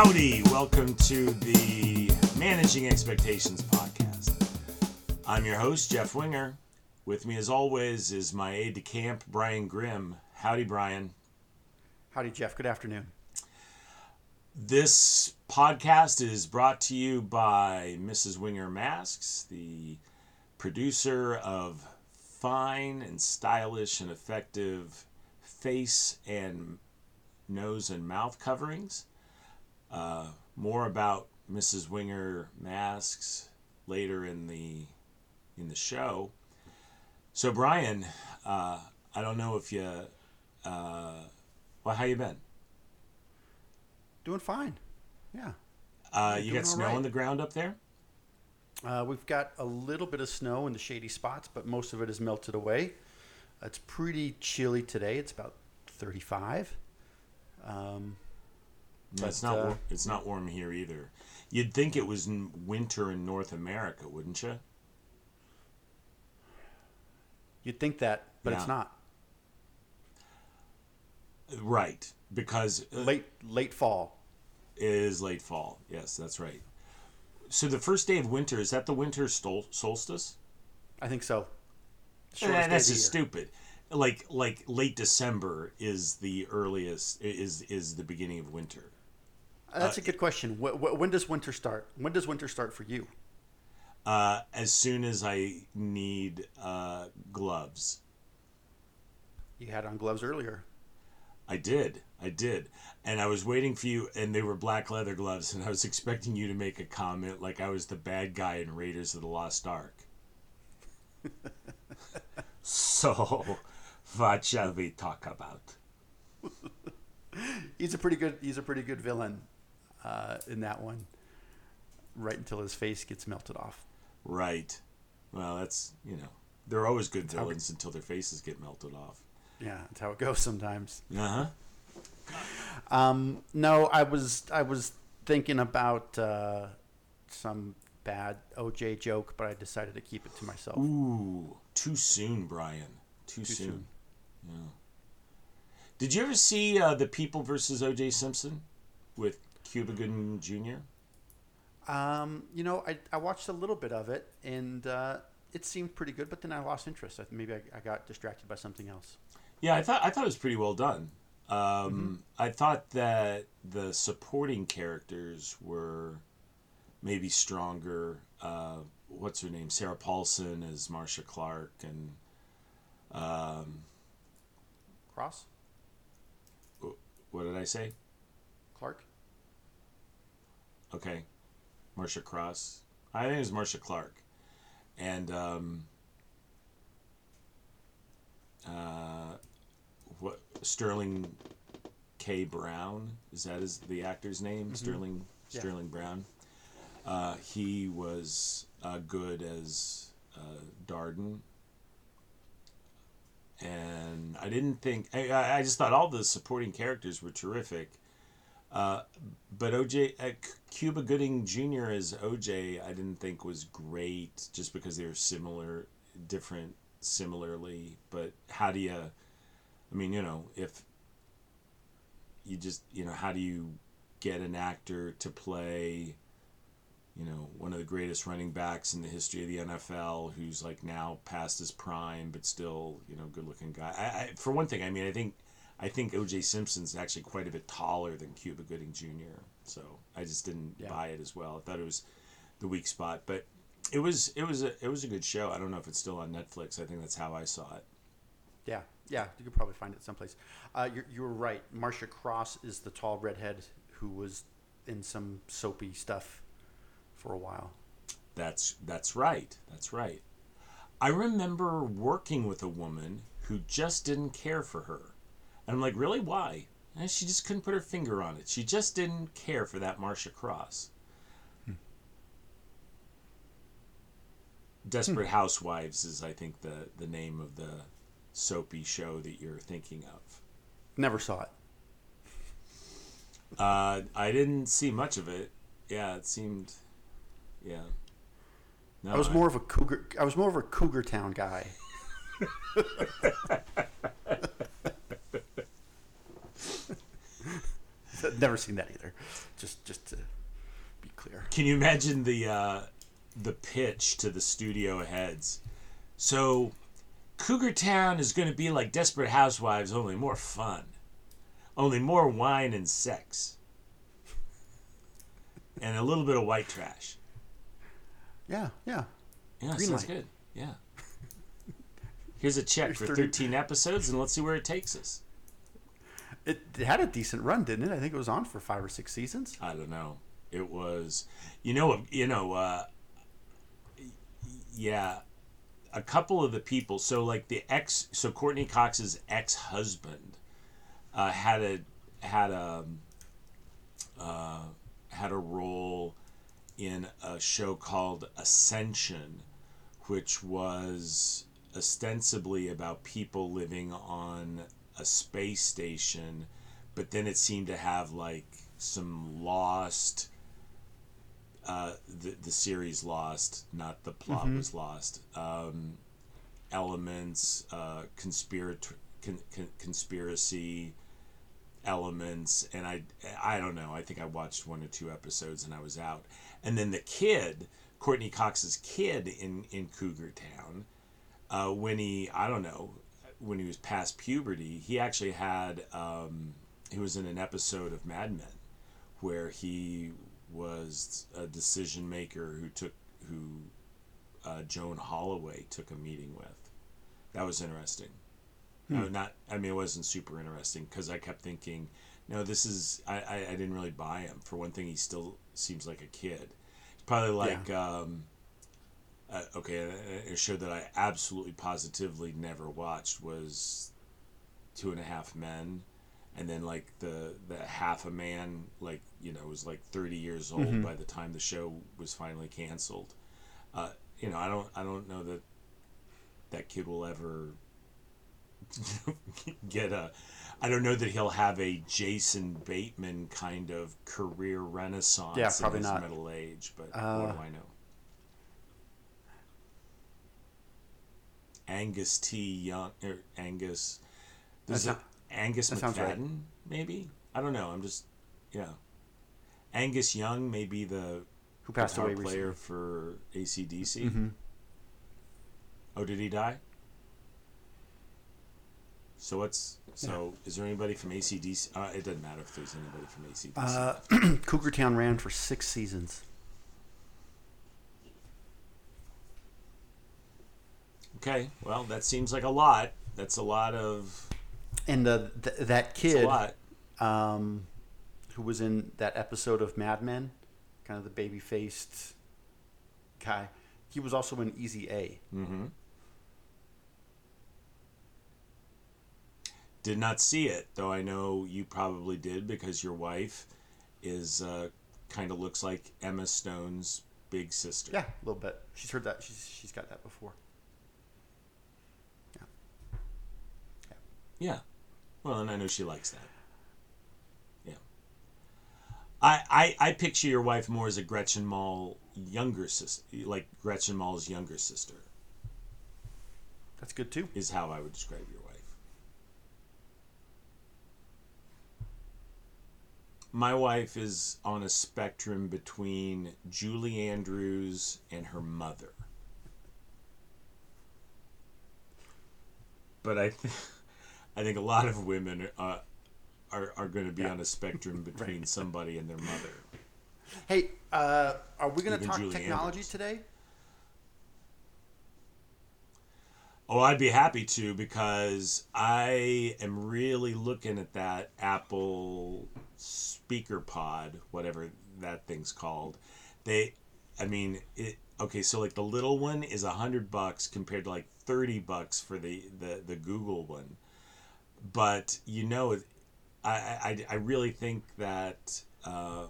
Howdy, welcome to the Managing Expectations podcast. I'm your host, Jeff Wenger. With me, as always, is my aide de camp, Brian Grimm. Howdy, Brian. Howdy, Jeff. Good afternoon. This podcast is brought to you by Mrs. Wenger Masks, the producer of fine and stylish and effective face and nose and mouth coverings. Uh, more about Mrs. Wenger masks later in the in the show. So Brian, uh, I don't know if you, uh, well, how you been? Doing fine. Yeah. Uh, you got snow right. on the ground up there? Uh, we've got a little bit of snow in the shady spots, but most of it is melted away. It's pretty chilly today. It's about 35. Um, No, it's not. uh, it's not warm here either. You'd think it was winter in North America, wouldn't you? you'd think that, but Yeah. it's not. Right, because uh, Late late fall. is late fall. Yes, that's right. So the first day of winter is that the winter stol- solstice? I think so. Eh, that's just stupid. Like like late December is the earliest. Is is the beginning of winter. Uh, That's a good question. Wh- wh- when does winter start? When does winter start for you? Uh, as soon as I need uh, gloves. You had on gloves earlier. I did. I did. And I was waiting for you, and they were black leather gloves, and I was expecting you to make a comment like I was the bad guy in Raiders of the Lost Ark. so, what shall we talk about? He's a pretty good. He's a pretty good villain uh, in that one. Right until his face gets melted off. Right. Well, that's, you know, they're always good we- villains until their faces get melted off. Yeah, that's how it goes sometimes. Uh huh. Um, no, I was I was thinking about uh, some bad OJ joke, but I decided to keep it to myself. Ooh, too soon, Brian. Too, Too soon. soon. Yeah. Did you ever see uh, the People versus O.J. Simpson with Cuba Gooding Jr.? Um, you know, I, I watched a little bit of it, and uh, it seemed pretty good, but then I lost interest. I, maybe I, I got distracted by something else. Yeah, I thought I thought it was pretty well done. Um, Mm-hmm. I thought that the supporting characters were maybe stronger. Uh, what's her name? Sarah Paulson as Marcia Clark, and um, Cross, what did I say? Clark. Okay, Marcia Cross. I think it was Marcia Clark, and um, uh, what Sterling K. Brown is that is the actor's name? Sterling Yeah. Sterling Brown. Uh, he was uh, good as uh, Darden. And I didn't think I I just thought all the supporting characters were terrific. Uh, but OJ uh, Cuba Gooding Jr. as OJ, I didn't think was great just because they were similar, different, similarly. But how do you? I mean, you know, if you just you know, how do you get an actor to play? You know, one of the greatest running backs in the history of the NFL, who's like now past his prime, but still, you know, good-looking guy. I, I, for one thing, I mean, I think I think O.J. Simpson's actually quite a bit taller than Cuba Gooding Jr. So I just didn't Yeah. buy it as well. I thought it was the weak spot, but it was it was a it was a good show. I don't know if it's still on Netflix. I think that's how I saw it. Yeah, yeah, you could probably find it someplace. Uh, you're, you were right. Marcia Cross is the tall redhead who was in some soapy stuff for a while. That's that's right. That's right. I remember working with a woman who just didn't care for her. And I'm like, really? Why? And she just couldn't put her finger on it. She just didn't care for that Marcia Cross. Desperate Housewives is, I think, the, the name of the soapy show that you're thinking of. Never saw it. Uh, I didn't see much of it. Yeah, it seemed. Yeah. No, I was more of a cougar. I was more of a Cougar Town guy. Never seen that either. Just just to be clear. Can you imagine the uh, the pitch to the studio heads? So, Cougar Town is going to be like Desperate Housewives, only more fun, only more wine and sex, and a little bit of white trash. Yeah, yeah. Yeah, Green sounds light. good. Yeah. Here's a check Here's for 30 13 episodes, and let's see where it takes us. It, had a decent run, didn't it? I think it was on for five or six seasons. I don't know. It was, you know, you know, uh, yeah, a couple of the people. So like the ex, so Courteney Cox's ex husband uh, had a had a uh, had a role in a show called Ascension, which was ostensibly about people living on a space station, but then it seemed to have like some lost. Uh, the the series lost, not the plot was lost. Um, elements, uh, conspirator, con, con, conspiracy elements, and I I don't know. I think I watched one or two episodes and I was out. And then the kid, Courteney Cox's kid in in Cougar Town, uh, when he I don't know when he was past puberty, he actually had um, he was in an episode of Mad Men where he was a decision maker who took who uh, Joan Holloway took a meeting with. That was interesting. No, not. I mean, it wasn't super interesting because I kept thinking, no, this is. I, I, I didn't really buy him. For one thing, he still seems like a kid. It's probably like. Um, uh, okay, a- a show that I absolutely positively never watched was Two and a Half Men, and then like the the Half a Man, like you know, was like thirty years old by the time the show was finally canceled. Uh, you know, I don't I don't know that that kid will ever get a. I don't know that he'll have a Jason Bateman kind of career renaissance Yeah, in probably his not. middle age, but Uh, what do I know? Angus T. Young or Angus. There's That a Angus that sounds right. McFadden, maybe. I don't know. I'm just yeah. Angus Young may be the Who passed away player recently. for ACDC. Mhm. Oh, did he die? So what's so? Is there anybody from ACDC? Uh, it doesn't matter if there's anybody from ACDC. Uh, Cougar Town ran for six seasons. Okay, well that seems like a lot. That's a lot of. And the, th- that kid, lot. um, who was in that episode of Mad Men, kind of the baby faced guy, he was also in Easy A. Mm-hmm. Did not see it, though I know you probably did because your wife is uh, kind of looks like Emma Stone's big sister. Yeah, a little bit. She's heard that. She's she's got that before. Yeah. Well, and I know she likes that. Yeah. I, I I picture your wife more as a Gretchen Mol younger sister, like Gretchen Mol's younger sister, That's good too. is how I would describe your wife. My wife is on a spectrum between Julie Andrews and her mother. But I, th- I think a lot of women uh, are are going to be Yeah. on a spectrum between somebody and their mother. Hey, uh, are we going to talk Julie technology Andrews. today? Oh, I'd be happy to because I am really looking at that Apple speaker pod, whatever that thing's called. They, I mean, it. Okay, so like the little one is a hundred bucks compared to like thirty bucks for the the the Google one, but you know, I I I really think that. Uh,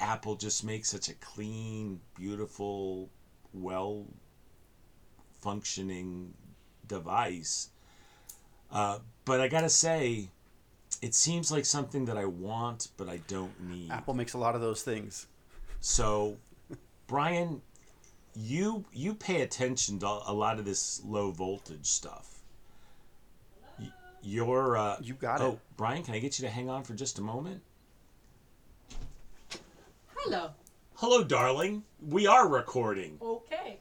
Apple just makes such a clean, beautiful, well functioning device. Uh, but I gotta say, it seems like something that I want, but I don't need. Apple makes a lot of those things. So, Brian, you you pay attention to a lot of this low voltage stuff. Y- You're uh, You got it oh, it. Brian, can I get you to hang on for just a moment? Hello. Hello, darling. We are recording. Okay.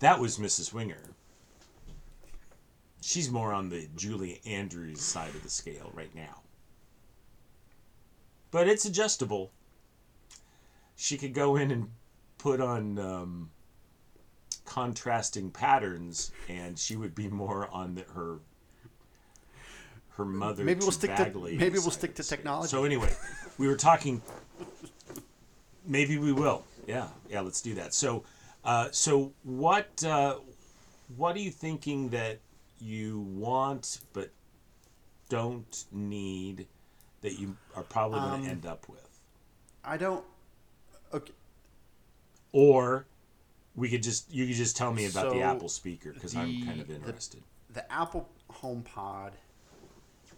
That was Mrs. Wenger. She's more on the Julie Andrews side of the scale right now. But it's adjustable. She could go in and put on um, contrasting patterns, and she would be more on the, her her mother. Maybe we'll stick to- maybe we'll stick to technology. So anyway, we were talking. Maybe we will. Yeah, yeah. Let's do that. So, uh, so what? Uh, what are you thinking that you want but don't need that you are probably going Um, to end up with? I don't. Okay. Or we could just you could just tell me about the Apple speaker because I'm kind of the- interested. the Apple HomePod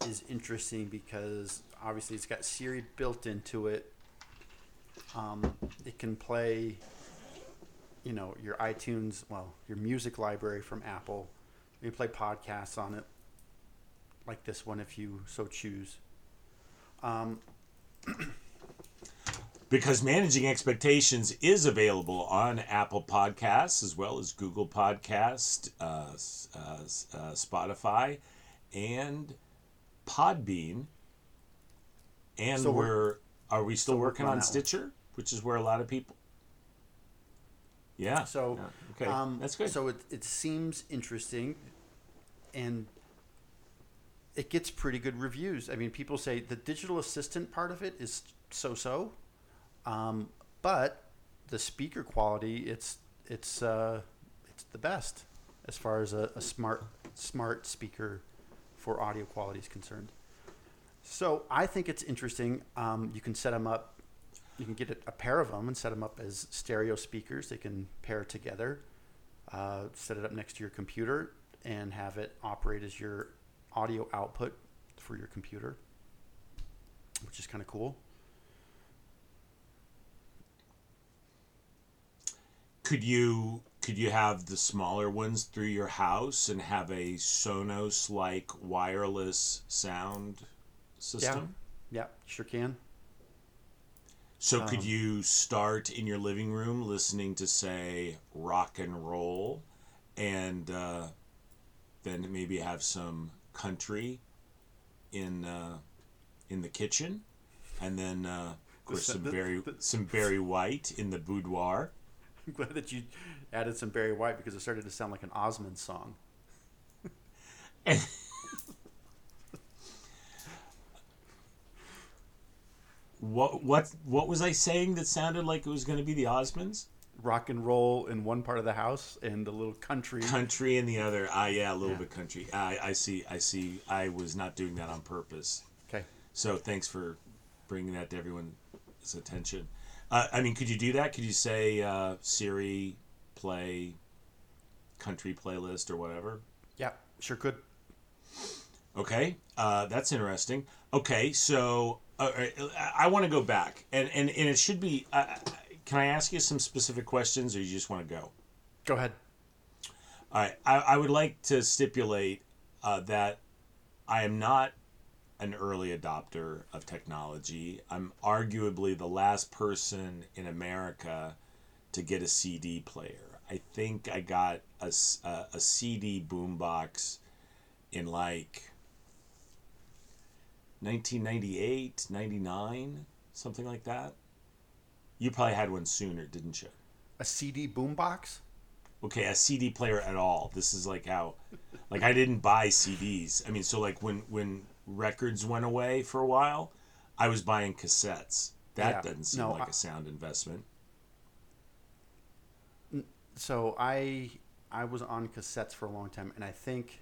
is interesting because obviously it's got Siri built into it. Um, it can play, you know, your iTunes, well, your music library from Apple. You can play podcasts on it, like this one if you so choose. Um, because managing expectations is available on Apple Podcasts as well as Google Podcast, uh, uh, uh, Spotify, and Podbean. And we're are we still still working on on that one. Stitcher, which is where a lot of people. Yeah. So, yeah, okay, Um, that's good. So it, it seems interesting, and it gets pretty good reviews. I mean, people say the digital assistant part of it is so-so, um, but the speaker quality it's it's uh, it's the best as far as a, a smart smart speaker for audio quality is concerned. So I think it's interesting. Um, you can set them up you can get a, pair of them and set them up as stereo speakers. They can pair together. Uh, set it up next to your computer and have it operate as your audio output for your computer, which is kind of cool. could you could you have the smaller ones through your house and have a Sonos like wireless sound system? Yeah, yeah, sure can. So could Um, you start in your living room listening to say rock and roll, and uh, then maybe have some country in uh, in the kitchen, and then uh, of course some Barry the- some Barry White in the boudoir. I'm glad that you added some Barry White because it started to sound like an Osmond song. What what what was I saying that sounded like it was going to be the Osmonds? Rock and roll in one part of the house and a little country. Country in the other. Ah, yeah, a little Yeah. bit country. I I see. I see. I was not doing that on purpose. Okay. So thanks for bringing that to everyone's attention. Uh, I mean, could you do that? Could you say uh, Siri play country playlist or whatever? Yeah, sure could. Okay, uh, that's interesting. Okay, so uh, I, I want to go back, and and and it should be. Uh, can I ask you some specific questions, or you just want to go? Go ahead. All right, I, I would like to stipulate uh, that I am not an early adopter of technology. I'm arguably the last person in America to get a CD player. I think I got a a CD boombox in like 1998, 99, something like that. You probably had one sooner, didn't you? A CD boombox? okay a cd player at all this is like how like i didn't buy cds i mean so like when when records went away for a while i was buying cassettes that Yeah. doesn't seem No, like I- a sound investment so I I was on cassettes for a long time, and I think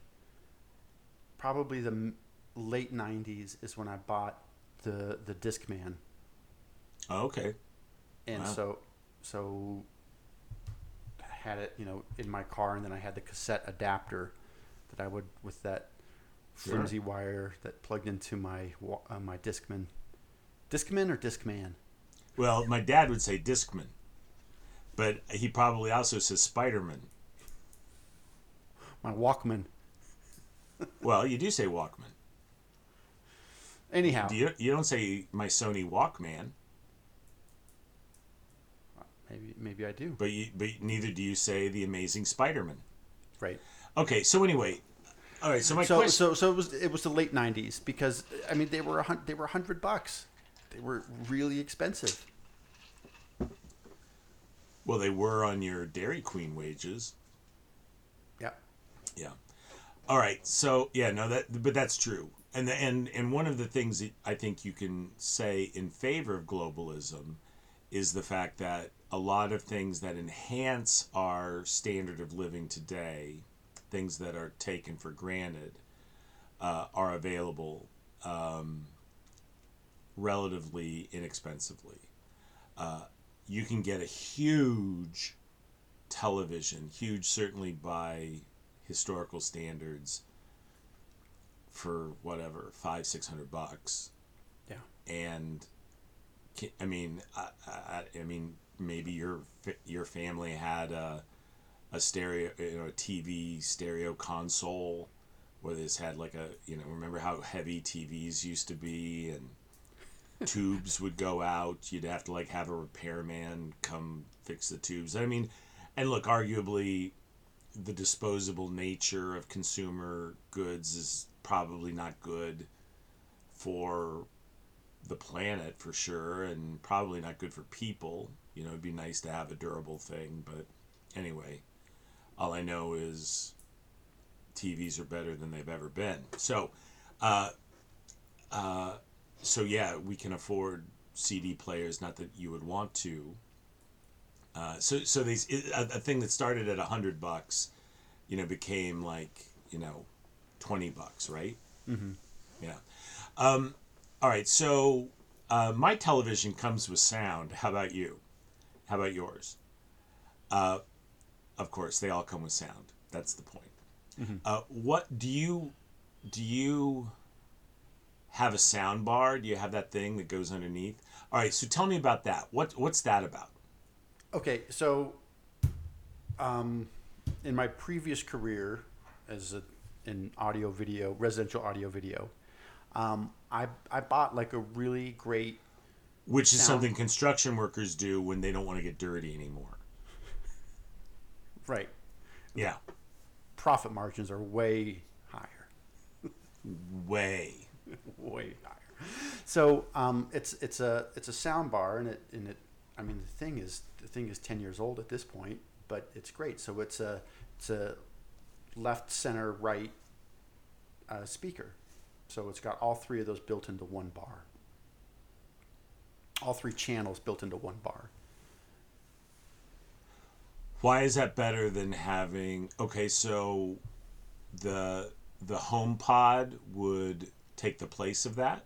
probably the late '90s is when I bought the the Discman, oh, okay and Wow. so so I had it you know in my car, and then I had the cassette adapter that I would with that Sure. flimsy wire that plugged into my uh, my Discman. Discman or Discman? well my dad would say discman but he probably also says spiderman My Walkman. well you do say walkman Anyhow, do you, you don't say my sony walkman maybe maybe I do. But you, but neither do you say the Amazing Spider-Man. Right. Okay, so anyway, all right. So my So question. so so it was it was the late '90s because I mean they were a hun- they were a hundred bucks. They were really expensive. Well, they were on your Dairy Queen wages. Yeah. Yeah. All right. So yeah, no, that but that's true. And the, and and one of the things that I think you can say in favor of globalism is the fact that a lot of things that enhance our standard of living today, things that are taken for granted, uh, are available um, relatively inexpensively. Uh, you can get a huge television, huge certainly by historical standards, for whatever five six hundred bucks, Yeah. and I mean, I, I, I mean, maybe your your family had a a stereo, you know, a TV stereo console, where this had like a, you know, remember how heavy TVs used to be, and tubes would go out. You'd have to like have a repairman come fix the tubes. I mean, and look, arguably, the disposable nature of consumer goods is probably not good for the planet for sure and probably not good for people you know it'd be nice to have a durable thing but anyway all i know is tvs are better than they've ever been so uh, uh, so yeah we can afford cd players not that you would want to. Uh, so so these a, a thing that started at a hundred bucks you know became like you know 20 bucks right? Mm-hmm. yeah. Um, all right so uh, my television comes with sound. How about you? How about yours? Uh, of course they all come with sound. That's the point. Uh, what do you do you have a sound bar do you have that thing that goes underneath? All right so tell me about that. What what's that about? Okay, so um, in my previous career as a, in audio video, residential audio video, um, I I bought like a really great which is Sound. something construction workers do when they don't want to get dirty anymore. Right. Yeah. Profit margins are way higher, way way higher. So um, it's it's a it's a sound bar and it and it I mean the thing is the thing is ten years old at this point, but it's great. So it's a it's a left center right uh, speaker. So it's got all three of those built into one bar. All three channels built into one bar. Why is that better than having okay, so the the home pod would take the place of that?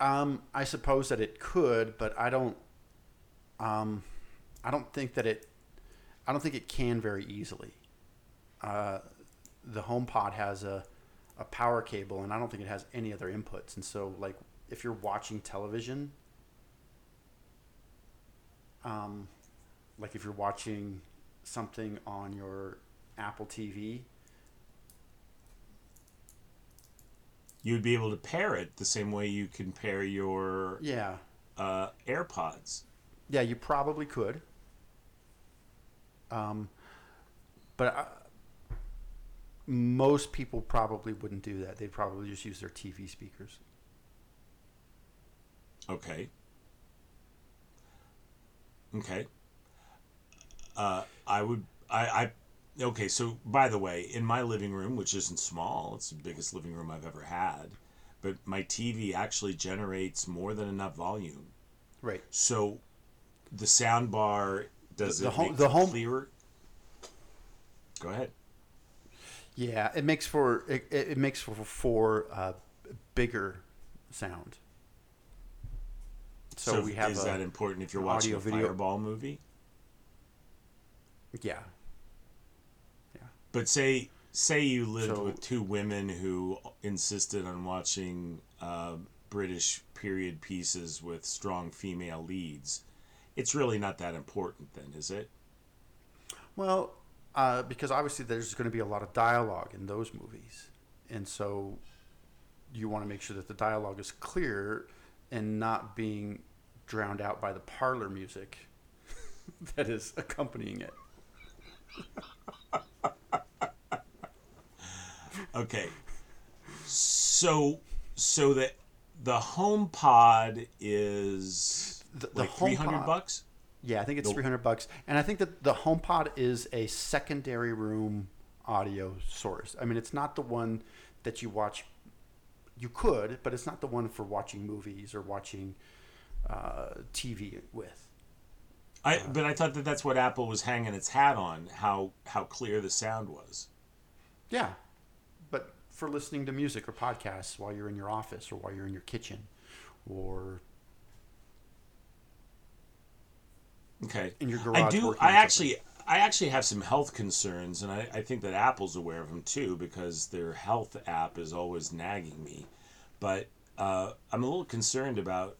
Um, I suppose that it could, but I don't. Um, I don't think that it. I don't think it can very easily. Uh, the HomePod has a, a power cable, and I don't think it has any other inputs. And so, like, if you're watching television, um, like if you're watching something on your Apple TV, You would be able to pair it the same way you can pair your yeah, uh, AirPods. Yeah, you probably could. Um, but I, most people probably wouldn't do that. They'd probably just use their TV speakers. Okay. Okay. Uh, I would. I. I. Okay. So, by the way, in my living room, which isn't small, it's the biggest living room I've ever had, but my TV actually generates more than enough volume. Right. So, the sound bar does The- the it home- the home- clearer? Go ahead. Yeah, it makes for it, it makes for for uh, bigger sound. So, we have is a, that important if you're watching a video- Fireball movie? yeah. But say say you lived So- with two women who insisted on watching uh, British period pieces with strong female leads. It's really not that important, then, is it? Well, uh, because obviously there's going to be a lot of dialogue in those movies, and so you want to make sure that the dialogue is clear and not being drowned out by the parlor music. that is accompanying it. Okay. So so that the home pod is The- the like three hundred bucks. Yeah, I think it's The- three hundred bucks, and I think that the HomePod is a secondary room audio source. I mean, it's not the one that you watch. You could, but it's not the one for watching movies or watching uh, TV with. I but I thought that that's what Apple was hanging its hat on how how clear the sound was. Yeah, for listening to music or podcasts while you're in your office or while you're in your kitchen, or Okay. in your garage I do. I actually, I actually have some health concerns, and I, I think that Apple's aware of them too because their health app is always nagging me. But uh, I'm a little concerned about,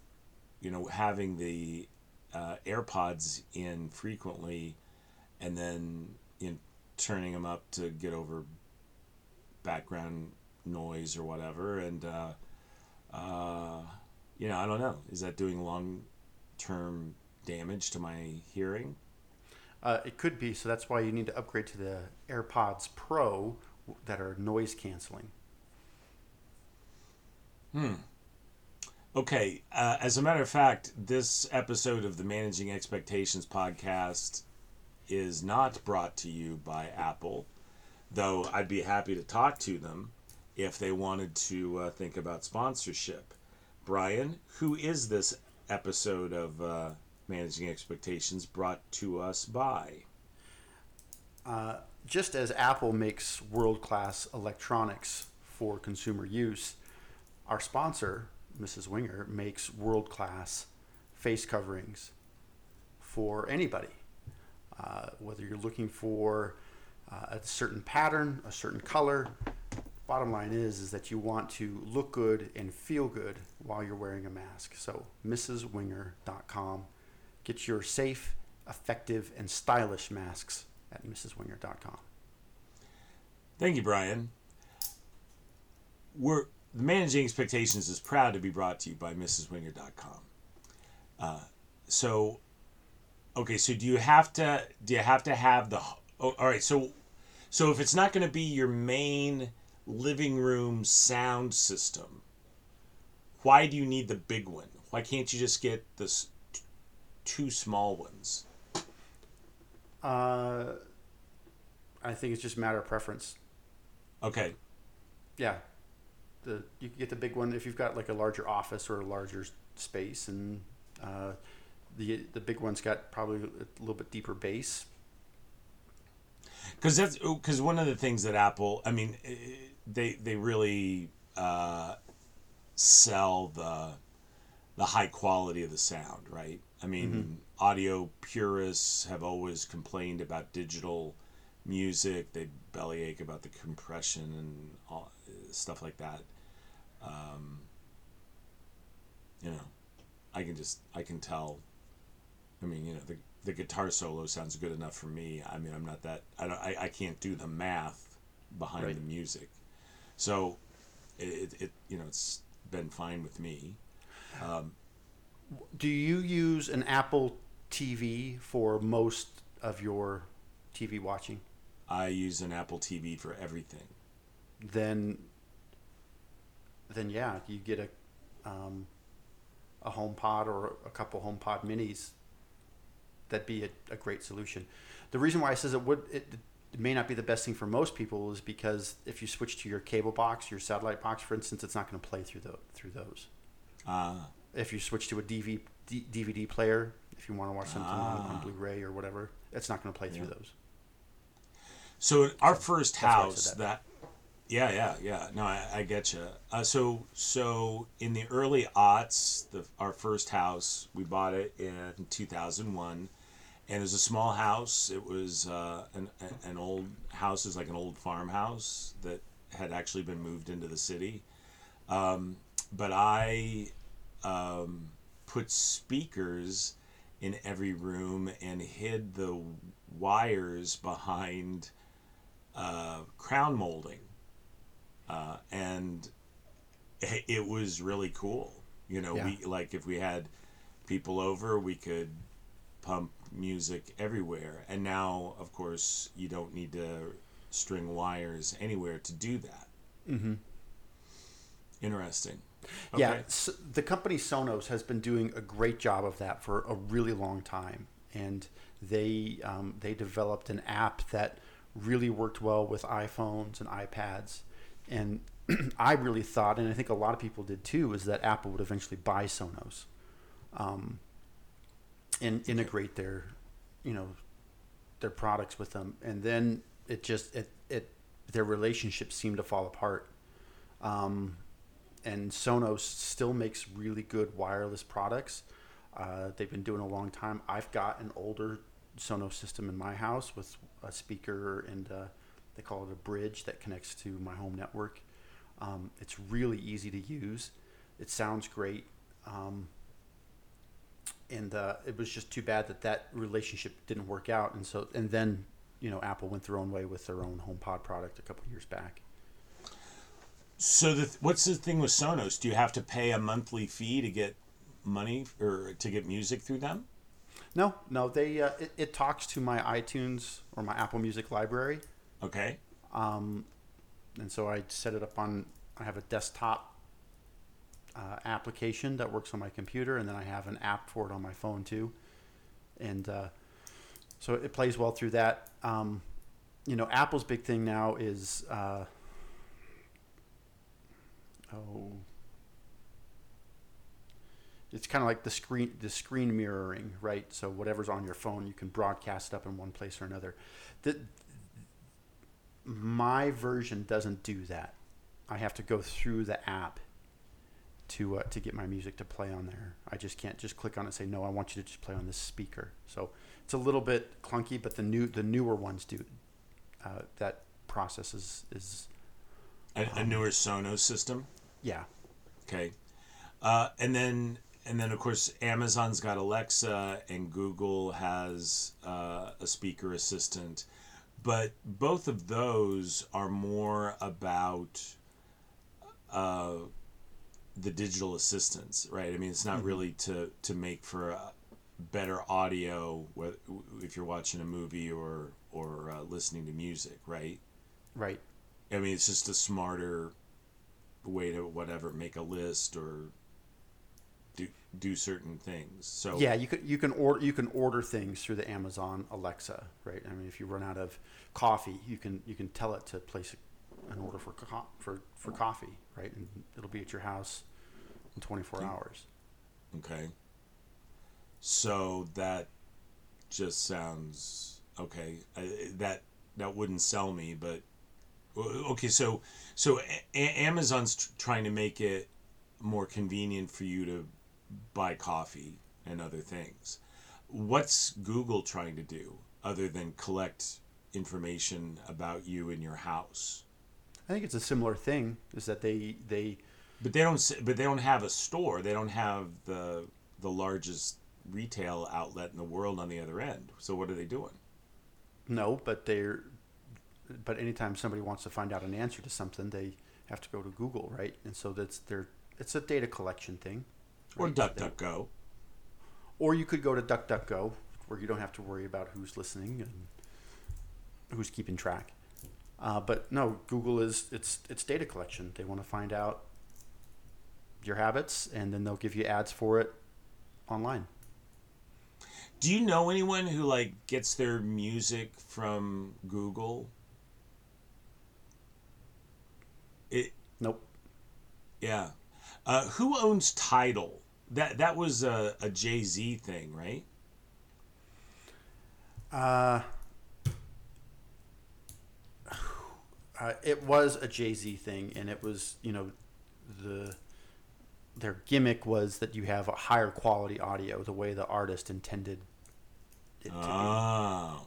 you know, having the uh, AirPods in frequently, and then in turning them up to get over background noise or whatever, and uh, uh, you know, I don't know. Is that doing long term damage to my hearing? Uh, it could be, so that's why you need to upgrade to the AirPods Pro that are noise canceling. Hmm. Okay, uh, as a matter of fact, this episode of the Managing Expectations podcast is not brought to you by Apple, though I'd be happy to talk to them if they wanted to uh, think about sponsorship. Brian, who is this episode of uh, Managing Expectations brought to us by? Uh, just as Apple makes world class electronics for consumer use, our sponsor, Mrs. Wenger, makes world class face coverings for anybody. Uh, whether you're looking for uh, a certain pattern, a certain color, bottom line is is that you want to look good and feel good while you're wearing a mask. So, mrswenger.com. Get your safe, effective, and stylish masks at mrswenger.com. Thank you, Brian. We're Managing Expectations is proud to be brought to you by MrsWenger.com. Uh, so, okay, so do you have to do you have to have the oh, all right? So, so if it's not going to be your main living room sound system, why do you need the big one? Why can't you just get the t- two small ones? Uh, I think it's just a matter of preference. Okay, Yeah, the you can get the big one if you've got like a larger office or a larger space, and uh, the the big one's got probably a little bit deeper bass. Because that's because one of the things that Apple, I mean, eh, they they really uh, sell the the high quality of the sound, right? I mean, audio purists have always complained about digital music. They bellyache about the compression and all, stuff like that. Um, you know, I can just I can tell. I mean, you know, the the guitar solo sounds good enough for me. I mean, I'm not that I don't I, I can't do the math behind Right. the music, so it, it, you know it's been fine with me. Do you use an Apple TV for most of your TV watching? I use an Apple TV for everything. Then, then yeah, you get a um, a HomePod or a couple HomePod Minis. That'd be a, a great solution. The reason why I says it would it, it may not be the best thing for most people is because if you switch to your cable box, your satellite box, for instance, it's not going to play through the through those. Uh, If you switch to a DV, D, DVD player, if you want to watch something on, on Ah. Blu-ray or whatever, it's not going to play through those. so our first that's house said that. yeah, yeah, yeah. No, I, I get you. Uh, so, so in the early aughts, the our first house, we bought it in two thousand one, and it was a small house. It was uh, an an old house, is like an old farmhouse that had actually been moved into the city. Um, but I um, put speakers in every room and hid the wires behind uh, crown molding, uh, and it, was really cool. You know, Yeah. we like if we had people over, we could pump music everywhere. And now, of course, you don't need to string wires anywhere to do that. Mm-hmm. Interesting. Yeah, Okay. s the company Sonos has been doing a great job of that for a really long time, and they um, they developed an app that really worked well with iPhones and iPads, and I really thought, and I think a lot of people did too, is that Apple would eventually buy Sonos, um, and integrate their, you know, their products with them, and then it just it it their relationships seem to fall apart. Um, and Sonos still makes really good wireless products. Uh, they've been doing a long time. I've got an older Sonos system in my house with a speaker and uh, they call it a bridge that connects to my home network. Um, it's really easy to use. It sounds great. Um, and uh, it was just too bad that that relationship didn't work out. And so, and then, you know, Apple went their own way with their own HomePod product a couple years back. So the what's the thing with Sonos? Do you have to pay a monthly fee to get money or to get music through them? No, no, they uh, it, it talks to my iTunes or my Apple Music library, Okay. um, and so I set it up on. I have a desktop uh, application that works on my computer, and then I have an app for it on my phone too, and uh, so it plays well through that. Um, you know, Apple's big thing now is uh, oh. It's kind of like the screen, the screen mirroring, right? So whatever's on your phone, you can broadcast up in one place or another. The, my version doesn't do that. I have to go through the app to uh, to get my music to play on there. I just can't just click on it and say no. I want you to just play on this speaker. So it's a little bit clunky, but the new the newer ones do. Uh, that process is is A, a newer Sonos system. yeah Okay. Uh, and then and then of course Amazon's got Alexa and Google has uh, a speaker assistant, but both of those are more about uh, the digital assistants, right? I mean, it's not really to to make for a better audio if you're watching a movie or or uh, listening to music, right? right I mean, it's just a smarter way to whatever make a list or do do certain things. So Yeah, you can you can order you can order things through the Amazon Alexa, right? I mean, if you run out of coffee, you can you can tell it to place an order for co- for for coffee, right? And it'll be at your house in 24 hours. okay. So that just sounds okay. I, that that wouldn't sell me, but okay. So so a- A- Amazon's tr- trying to make it more convenient for you to buy coffee and other things. What's Google trying to do other than collect information about you and your house? I think it's a similar thing. Is that they they But they don't. But they don't have a store. They don't have the the largest retail outlet in the world on the other end. So what are they doing? no, but they're but anytime somebody wants to find out an answer to something, they have to go to Google, right? And so that's their it's a data collection thing. Or right? They- DuckDuckGo. Or you could go to DuckDuckGo, where you don't have to worry about who's listening and who's keeping track. Uh, but no, Google is it's it's data collection. They want to find out your habits, and then they'll give you ads for it online. Do you know anyone who like gets their music from Google? It Nope. yeah. Uh, who owns Tidal? That that was a, a Jay Z thing, right? Uh, uh, it was a Jay Z thing, and it was you know the their gimmick was that you have a higher quality audio, the way the artist intended it to be. Oh,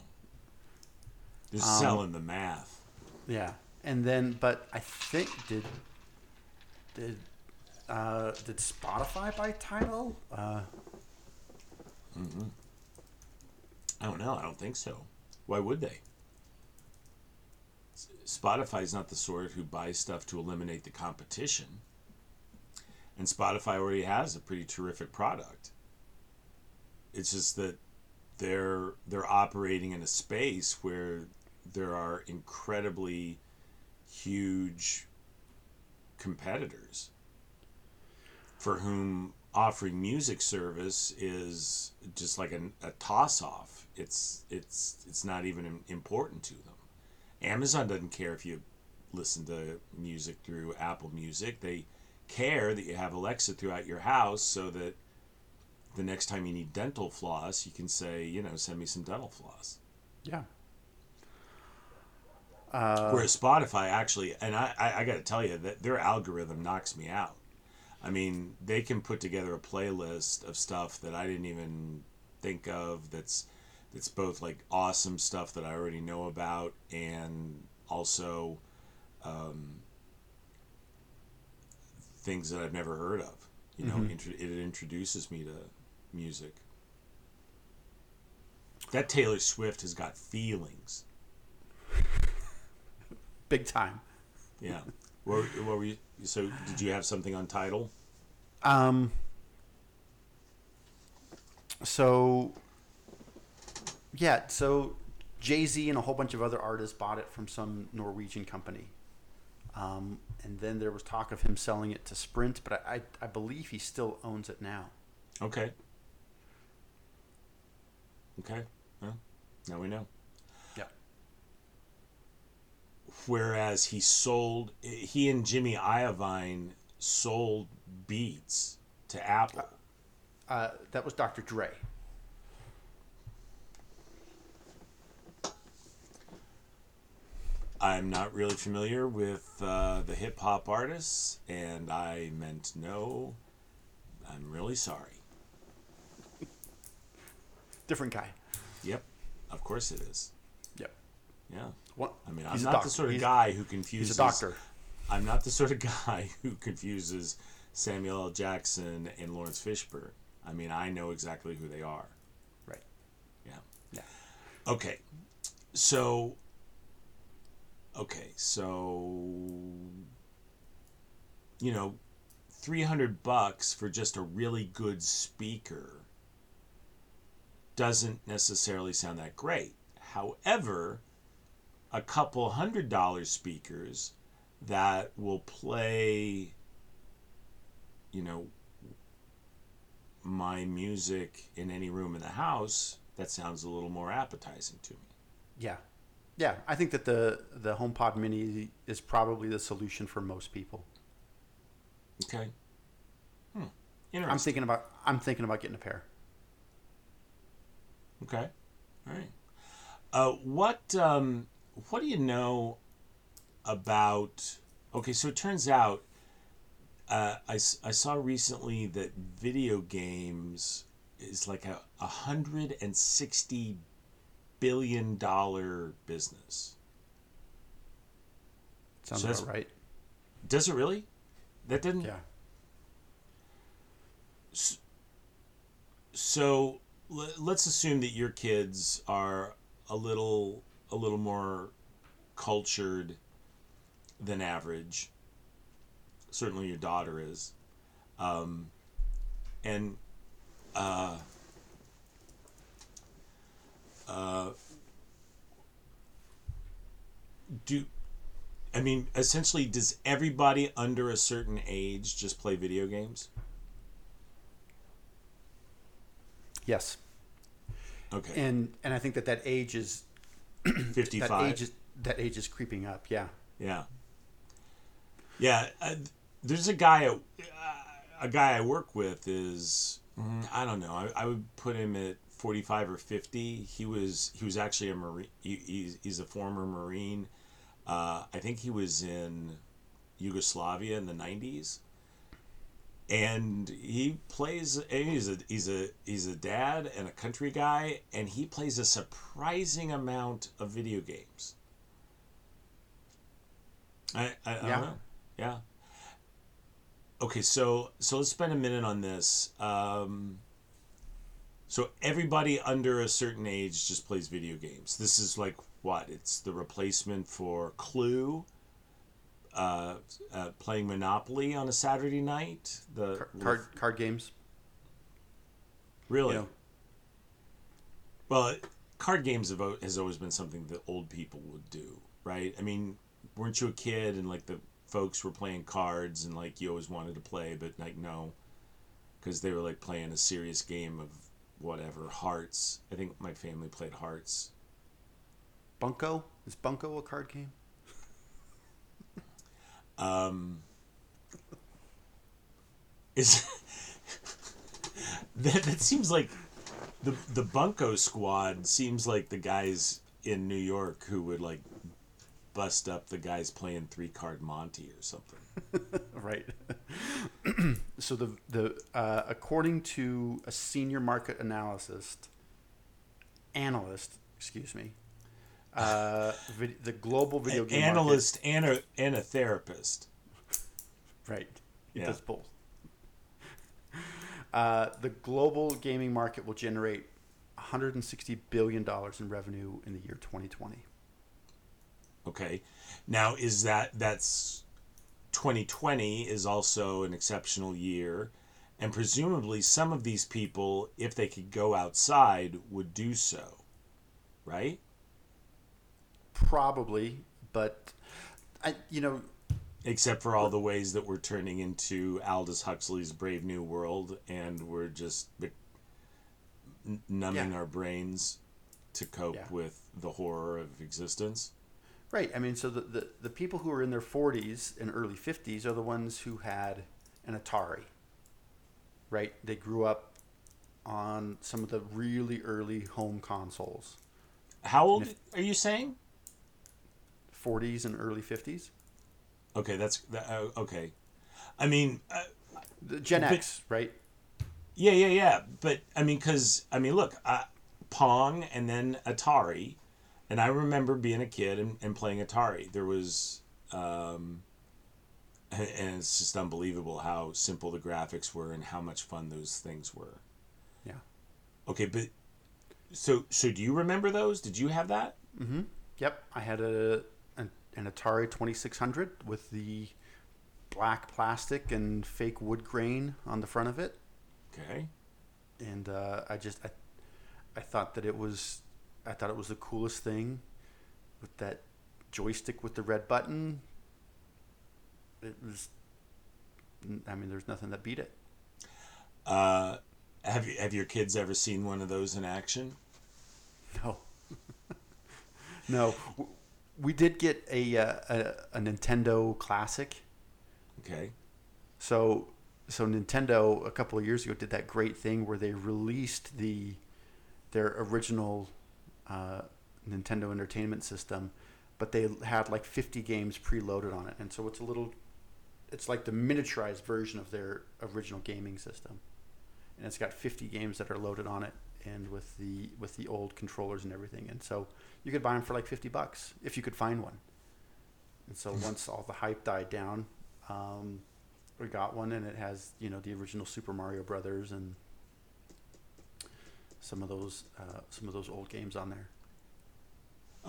they're Um, selling the math. Yeah, and then but I think did did uh, did Spotify buy Tidal? Uh, mm-hmm. I don't know. I don't think so. Why would they? Spotify's not the sort who buys stuff to eliminate the competition. And Spotify already has a pretty terrific product. It's just that they're they're operating in a space where there are incredibly huge competitors for whom offering music service is just like a, a toss off it's it's it's not even important to them. Amazon doesn't care if you listen to music through apple music. They care that you have alexa throughout your house so that the next time you need dental floss you can say you know send me some dental floss Yeah. Whereas Spotify actually, and I, I, I got to tell you that their algorithm knocks me out. I mean, they can put together a playlist of stuff that I didn't even think of. That's that's both like awesome stuff that I already know about, and also um, things that I've never heard of. You know, intro it introduces me to music. That Taylor Swift has got feelings. Big time. Yeah. what, what were you? So, did you have something on Tidal? Um, so, yeah, so Jay Z and a whole bunch of other artists bought it from some Norwegian company. Um, and then there was talk of him selling it to Sprint, but I, I, I believe he still owns it now. Okay. Okay. Well, now we know. Yeah. Whereas he sold, he and Jimmy Iovine sold Beats to Apple. Uh, that was Dr. Dre. I'm not really familiar with uh, the hip hop artists, and I meant no. I'm really sorry. Different guy. Yep, of course it is. Yep. Yeah. What? I mean, I'm He's not the sort of He's- guy who confuses. He's a doctor. I'm not the sort of guy who confuses Samuel L. Jackson and Laurence Fishburne. I mean, I know exactly who they are. Right. Yeah. Yeah. Okay. So. Okay, so. You know, 300 bucks for just a really good speaker doesn't necessarily sound that great. However, a couple hundred dollar speakers that will play, you know, my music in any room in the house, that sounds a little more appetizing to me. Yeah. Yeah. I think that the, the HomePod Mini is probably the solution for most people. Okay. Hmm. I'm thinking about I'm thinking about getting a pair. Okay. All right. Uh, what um, what do you know about? Okay, so it turns out uh, I, I saw recently that video games is like a, a hundred and sixty billion dollar business. Sounds So that's- right. Does it really? That didn't. Yeah. So l- let's assume that your kids are a little a little more cultured than average. Certainly, your daughter is, um, and uh, uh, do I mean essentially does everybody under a certain age just play video games? Yes. Okay, And and I think that that age is 55 that age is that age is creeping up. Yeah. Yeah. Yeah. Uh, there's a guy, uh, a guy I work with is, mm, I don't know, I, I would put him at 45 or 50. He was, he was actually a Marine, he, he's, he's a former Marine. Uh, I think he was in Yugoslavia in the 90s. And he plays. and He's a he's a he's a dad and a country guy, and he plays a surprising amount of video games. I, I, I Yeah. don't know. Yeah. Okay, so so let's spend a minute on this. Um, so everybody under a certain age just plays video games. This is like what? It's the replacement for Clue. Uh, uh, playing Monopoly on a Saturday night. The Car- card card games. really. Know. Well, card games have has always been something that old people would do, right? I mean, weren't you a kid and like the folks were playing cards and like you always wanted to play, but like no, because they were like playing a serious game of whatever hearts. I think my family played hearts. Bunko is Bunko a card game? Um, is that that seems like the the Bunko squad seems like the guys in New York who would like bust up the guys playing three card Monty or something. Right. so the the uh, according to a senior market analyst analyst, excuse me, uh, vid- the global video An game analyst and a and a therapist. Right? Yeah. does both. Uh, the global gaming market will generate 160 billion dollars in revenue in the year 2020. Okay, now is that that's 2020 is also an exceptional year, and presumably some of these people, if they could go outside, would do so, right? Probably, but I, you know, Except for all the ways that we're turning into Aldous Huxley's Brave New World, and we're just numbing Yeah. our brains to cope Yeah. with the horror of existence. Right. I mean, so the, the, the people who are in their 40s and early 50s are the ones who had an Atari. Right? They grew up on some of the really early home consoles. How old if- are you saying? 40s and early 50s. Okay, that's that, uh, okay. I mean, uh, The Gen But- X, right? Yeah, yeah, yeah. But I mean, because I mean, look, uh, Pong and then Atari, and I remember being a kid and, and playing Atari. There was, um, and it's just unbelievable how simple the graphics were and how much fun those things were. Yeah. Okay, but so so do you remember those? Did you have that? Mm-hmm. Yep. I had a an, an Atari 2600 with the black plastic and fake wood grain on the front of it. Okay. and uh, I just I, I thought that it was I thought it was the coolest thing with that joystick with the red button. It was. I mean, there's nothing that beat it. Uh, have you have your kids ever seen one of those in action? No. no. We did get a, uh, a a Nintendo Classic. Okay. So so Nintendo a couple of years ago did that great thing where they released the their original uh, Nintendo Entertainment System, but they had like 50 games preloaded on it, and so it's a little it's like the miniaturized version of their original gaming system, and it's got 50 games that are loaded on it, and with the with the old controllers and everything, and so you could buy them for like 50 bucks if you could find one. And so once all the hype died down, um, we got one, and it has you know the original Super Mario Brothers and some of those uh, some of those old games on there.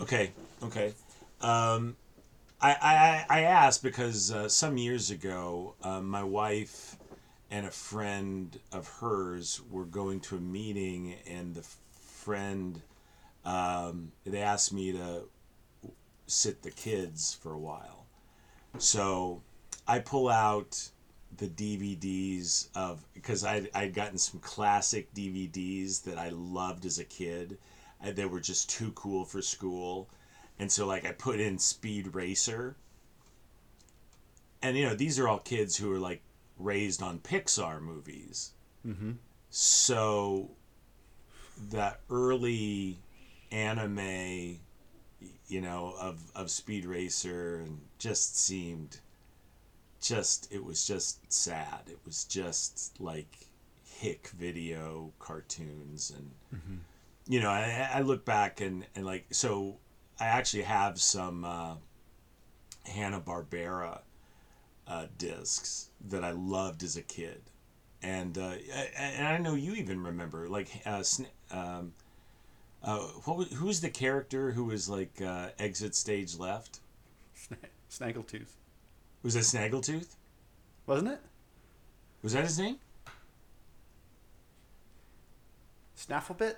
Okay, okay. Um, I, I, I asked because uh, some years ago, uh, my wife and a friend of hers were going to a meeting, and the friend, um, they asked me to sit the kids for a while. So I pull out the DVDs of because I I'd gotten some classic DVDs that I loved as a kid. I, they were just too cool for school, and so like I put in Speed Racer. And you know these are all kids who are like raised on Pixar movies, Mm-hmm. so that early anime, you know, of of Speed Racer and just seemed just it was just sad. It was just like hick video cartoons and Mm-hmm. you know, I, I look back and, and like so I actually have some uh, Hanna Barbera uh, discs that I loved as a kid, and uh, I- and I know you even remember like uh, um, uh, what was, who's the character who was like uh, exit stage left? Snaggletooth, Was that Snaggletooth? wasn't it? Was that his name? Snafflebit.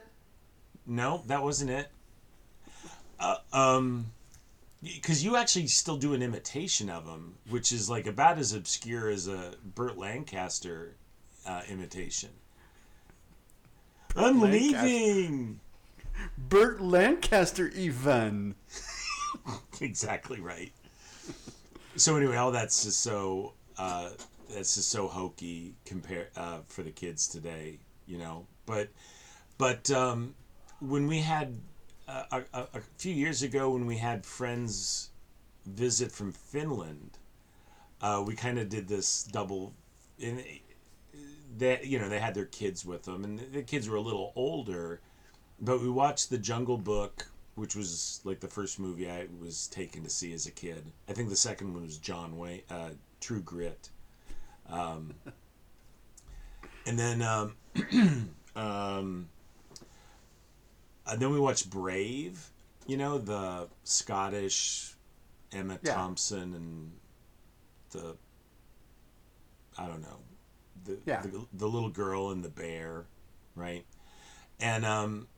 no, that wasn't it. Uh, um, because you actually still do an imitation of him, which is like about as obscure as a Burt Lancaster uh, imitation. I'm Lancaster. leaving. Burt Lancaster, even. exactly right. So anyway, all that's just so uh, that's just so hokey compare uh, for the kids today, you know. But but um, when we had uh, a, a, a few years ago when we had friends visit from Finland, uh, we kind of did this double. That you know they had their kids with them, and the kids were a little older, but we watched The Jungle Book, which was like the first movie I was taken to see as a kid. I think the second one was John Wayne, uh, True Grit. Um, and then, um, um, and then we watched Brave. You know the Scottish Emma Yeah. Thompson and the I don't know the, Yeah. the the little girl and the bear, right? And um,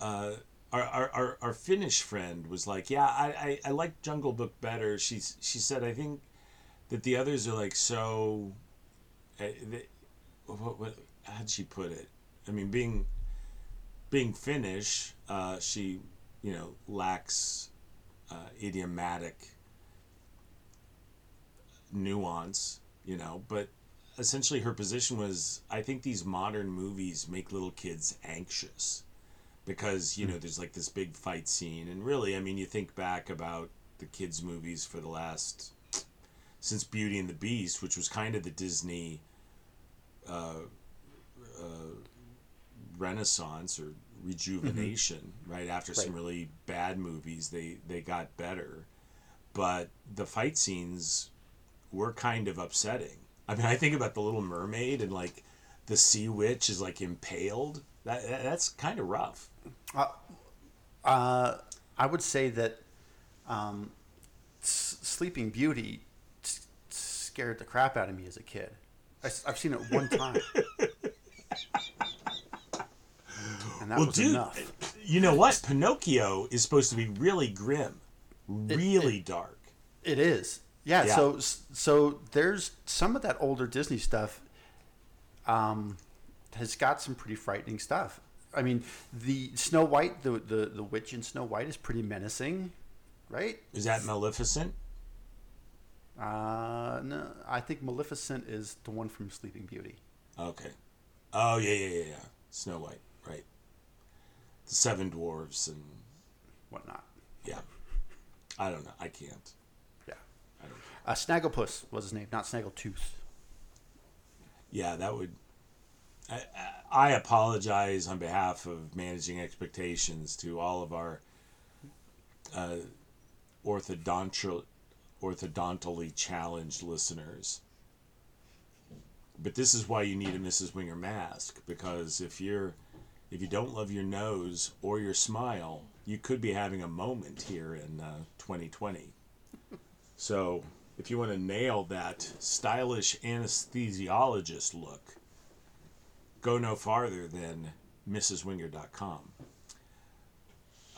uh, our, our, our, our Finnish friend was like, yeah, I, I, I like Jungle Book better. She's she said I think that the others are like so. Uh, they, what, what how'd she put it? I mean, being being Finnish, uh, she you know lacks uh, idiomatic nuance, you know, but essentially her position was I think these modern movies make little kids anxious because, you know, there's like this big fight scene and really, I mean, you think back about the kids movies for the last since Beauty and the Beast, which was kind of the Disney uh, uh, renaissance or rejuvenation, right? After some really bad movies, they they got better, but the fight scenes were kind of upsetting. I mean, I think about the Little Mermaid and like the Sea Witch is like impaled. That that- that's kind of rough. Uh, I would say that um, S- Sleeping Beauty s- scared the crap out of me as a kid. I, have seen it one time. and that well, was dude, enough. you know what? Pinocchio is supposed to be really grim, really dark. It is. Yeah, Yeah. So so there's some of that older Disney stuff. Um, has got some pretty frightening stuff. I mean, the Snow White, the the the witch in Snow White is pretty menacing, right? Is that Maleficent? Uh, no, I think Maleficent is the one from Sleeping Beauty. Okay. Oh yeah, yeah, yeah, yeah. Snow White, right? The seven dwarves and Whatnot. yeah. I don't know. I can't. Yeah. I don't. Uh, Snagglepuss was his name, not Snaggletooth. Yeah, that would. I, apologize on behalf of managing expectations to all of our uh, orthodontal, orthodontally challenged listeners. But this is why you need a Mrs. Wenger mask because if you're if you don't love your nose or your smile, you could be having a moment here in uh, 2020. So if you want to nail that stylish anesthesiologist look, go no farther than mrswenger.com.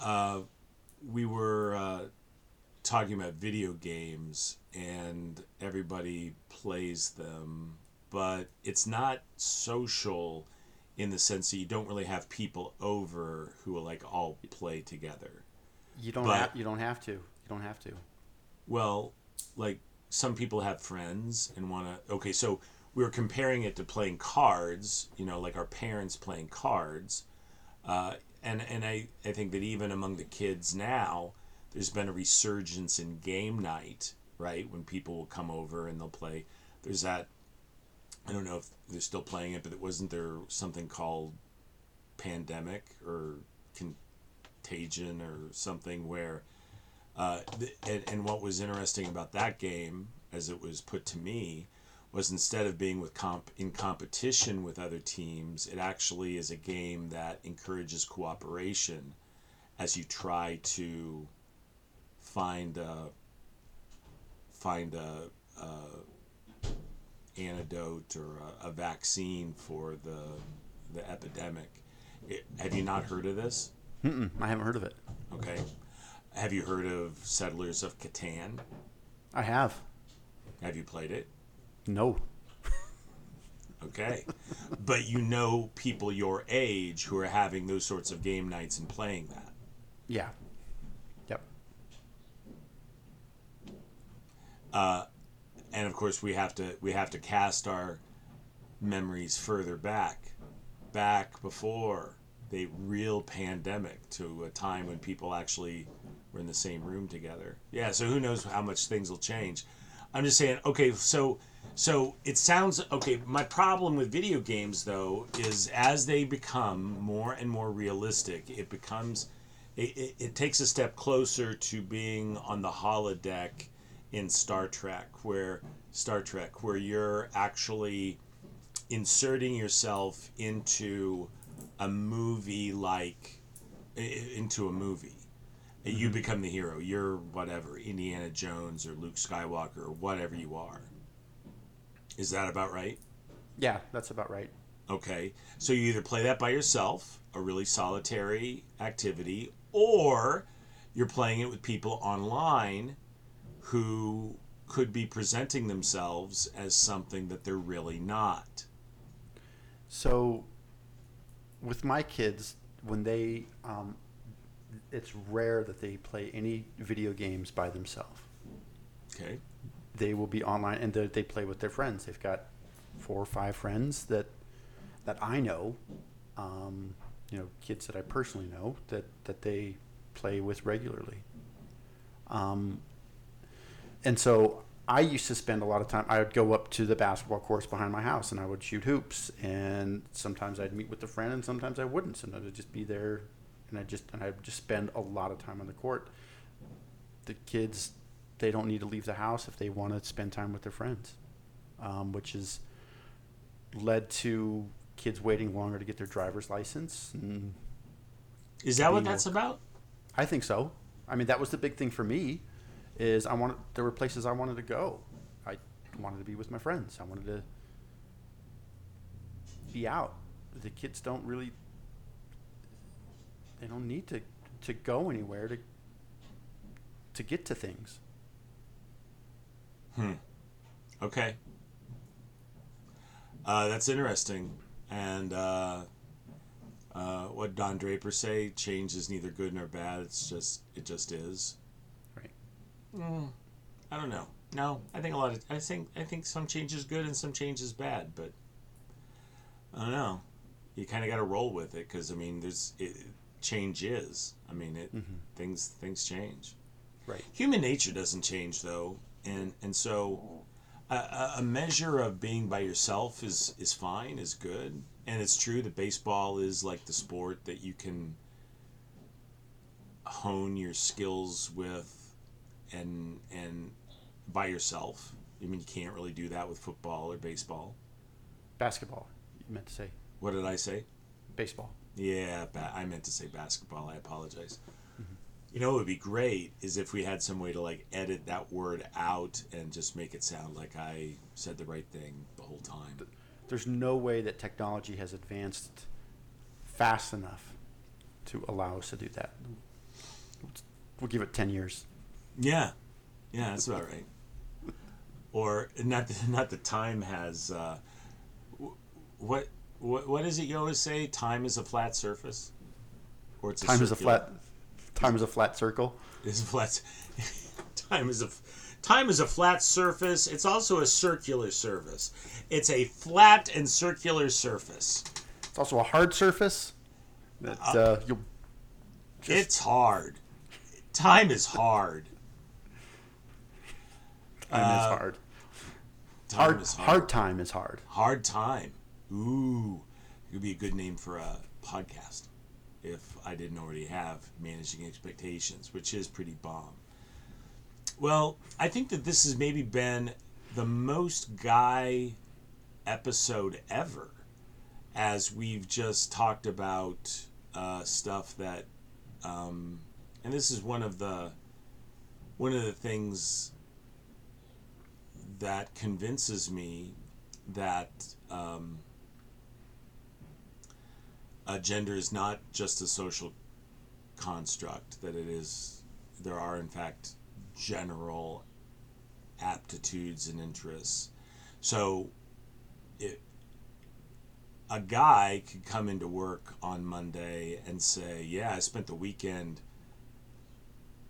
Uh, we were uh, talking about video games, and everybody plays them, but it's not social in the sense that you don't really have people over who will like all play together. You don't But- have. You don't have to. You don't have to. Well, like some people have friends and want to. Okay, so we were comparing it to playing cards. You know, like our parents playing cards, uh, and and I I think that even among the kids now, there's been a resurgence in game night. Right when people will come over and they'll play. There's that. I don't know if they're still playing it, but it wasn't there something called pandemic or contagion or something where uh, th- and, and what was interesting about that game, as it was put to me, was instead of being with comp in competition with other teams, it actually is a game that encourages cooperation as you try to find a, find a, a antidote or a, a vaccine for the the epidemic. It, have you not heard of this? Mm-mm, I haven't heard of it. Okay. Have you heard of Settlers of Catan? I have. Have you played it? No. Okay. but you know people your age who are having those sorts of game nights and playing that. Yeah. Yep. Uh, and of course we have to we have to cast our memories further back back before the real pandemic to a time when people actually were in the same room together yeah so who knows how much things will change i'm just saying okay so so it sounds okay my problem with video games though is as they become more and more realistic it becomes it, it, it takes a step closer to being on the holodeck in Star Trek, where Star Trek, where you're actually inserting yourself into a movie like into a movie. You mm-hmm. become the hero. You're whatever, Indiana Jones or Luke Skywalker or whatever you are. Is that about right? Yeah, that's about right. Okay. So you either play that by yourself, a really solitary activity, or you're playing it with people online who could be presenting themselves as something that they're really not. So, with my kids, when they, um, it's rare that they play any video games by themselves. Okay. They will be online and they play with their friends. They've got four or five friends that that I know, um, you know, kids that I personally know that that they play with regularly. Um, and so I used to spend a lot of time. I would go up to the basketball courts behind my house and I would shoot hoops. And sometimes I'd meet with a friend, and sometimes I wouldn't. Sometimes I'd just be there, and I just and I'd just spend a lot of time on the court. The kids, they don't need to leave the house if they want to spend time with their friends, um, which has led to kids waiting longer to get their driver's license. Is that what that's about? I think so. I mean, that was the big thing for me. Is I wanted there were places I wanted to go. I wanted to be with my friends. I wanted to be out. The kids don't really. They don't need to to go anywhere to to get to things. Hmm. Okay. Uh, that's interesting. And uh, uh, what Don Draper say? Change is neither good nor bad. It's just it just is. Right. Mm, I don't know. No, I think a lot of I think I think some change is good and some change is bad, but I don't know. You kind of got to roll with it because I mean, there's it, change is. I mean, it Mhm. things things change. Right. Human nature doesn't change though, and and so a- a, measure of being by yourself is is fine, is good, and it's true that baseball is like the sport that you can hone your skills with, and and by yourself. I mean, you can't really do that with football or baseball. Basketball. You meant to say What did I say? baseball. Yeah, ba- I meant to say basketball. I apologize. You know, what would be great is if we had some way to like edit that word out and just make it sound like I said the right thing the whole time. There's no way that technology has advanced fast enough to allow us to do that. We'll give it ten years. Yeah, yeah, that's about right. Or not? The, not the time has. Uh, wh- what what what is it you always say? Time is a flat surface, or it's a Time is a flat. Time is a flat circle. is flat. time is a time is a flat surface. It's also a circular surface. It's a flat and circular surface. It's also a hard surface. That uh, you'll. Just- it's hard. Time is hard. Time uh, is hard. Time Hard, is hard. hard time is hard. Hard time. Ooh, it would be a good name for a podcast if I didn't already have managing expectations, which is pretty bomb. Well, I think that this has maybe been the most guy episode ever, as we've just talked about uh, stuff that, um, and this is one of the one of the things that convinces me that um, uh, gender is not just a social construct that it is there are in fact general aptitudes and interests. So it a guy could come into work on Monday and say, "Yeah, I spent the weekend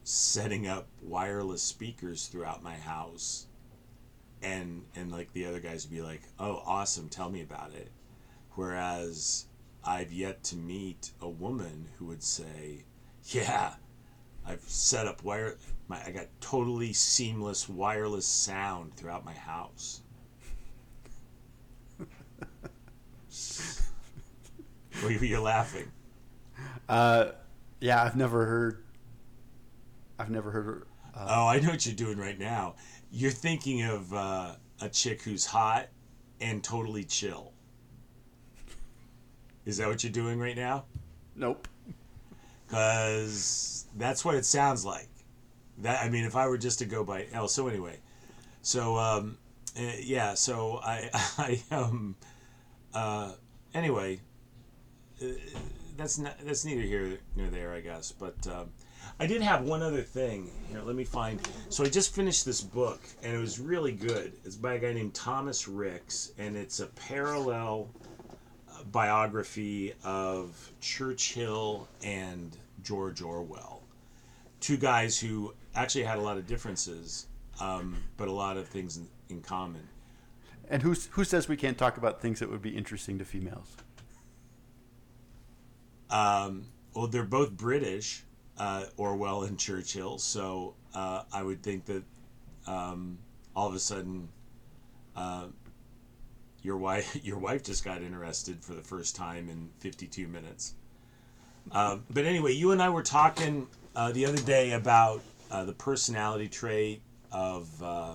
setting up wireless speakers throughout my house." And and like the other guys would be like, "Oh, awesome, tell me about it." Whereas I've yet to meet a woman who would say, "Yeah, I've set up wire my I got totally seamless wireless sound throughout my house." Well, you're laughing. Uh, yeah, I've never heard. I've never heard. Uh, Oh, I know what you're doing right now. You're thinking of uh, a chick who's hot and totally chill. Is that what you're doing right now? nope. Because that's what it sounds like. That I mean, if I were just to go by L. so anyway, so um, eh, yeah, so I I um uh anyway, uh, that's not that's neither here nor there, I guess. But um, I did have one other thing here. Let me find. So I just finished this book, and it was really good. It's by a guy named Thomas Ricks, and it's a parallel biography of Churchill and George Orwell. Two guys who actually had a lot of differences, um, but a lot of things in, in common. And who's who says we can't talk about things that would be interesting to females? Um, well, they're both British, uh, Orwell and Churchill, so uh, I would think that um, all of a sudden uh, your wife your wife just got interested for the first time in 52 minutes. Uh, but anyway, you and I were talking uh, the other day about uh, the personality trait of uh,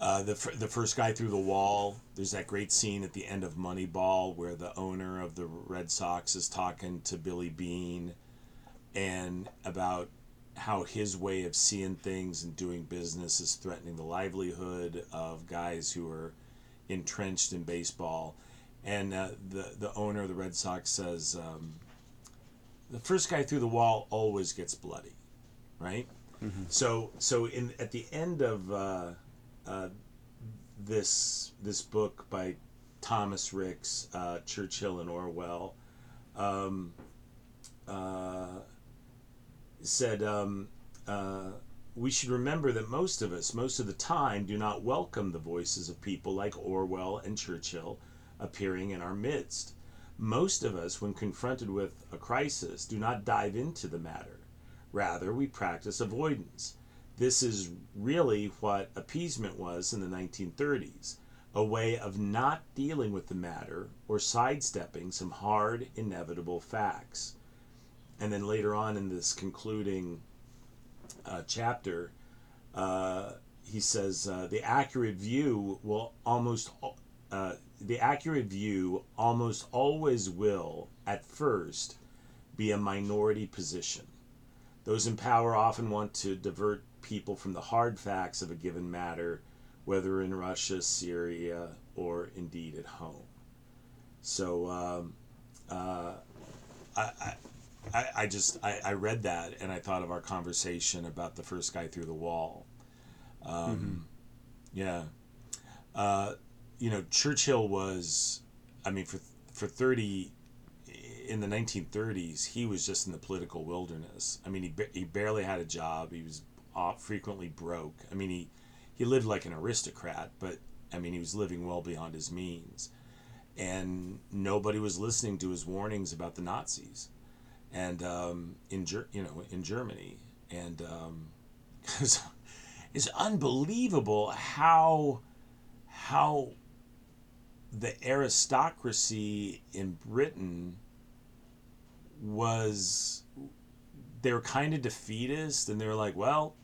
uh, the the first guy through the wall. There's that great scene at the end of Moneyball where the owner of the Red Sox is talking to Billy Beane, and about how his way of seeing things and doing business is threatening the livelihood of guys who are entrenched in baseball. And uh, the the owner of the Red Sox says, um, "The first guy through the wall always gets bloody, right?" So so in at the end of uh, uh, this this book by Thomas Ricks, uh, Churchill and Orwell, um, uh, said um, uh, we should remember that most of us, most of the time, do not welcome the voices of people like Orwell and Churchill appearing in our midst. Most of us, when confronted with a crisis, do not dive into the matter. Rather, we practice avoidance. This is really what appeasement was in the 1930s a way of not dealing with the matter or sidestepping some hard, inevitable facts. And then later on in this concluding uh, chapter, uh, he says uh, the accurate view will almost uh, the accurate view almost always will at first be a minority position. Those in power often want to divert people from the hard facts of a given matter, whether in Russia, Syria, or indeed at home. So um, uh, I, I, I, I just I, I read that and I thought of our conversation about the first guy through the wall. Um, Yeah, uh, you know Churchill was, I mean for for thirty in the 1930s, he was just in the political wilderness. I mean, he, he barely had a job. He was off, frequently broke. I mean, he, he lived like an aristocrat, but I mean, he was living well beyond his means. And nobody was listening to his warnings about the Nazis, and um, in Ger- you know in Germany, and um, it's, it's unbelievable how how the aristocracy in Britain was they were kind of defeatist and they were like, well,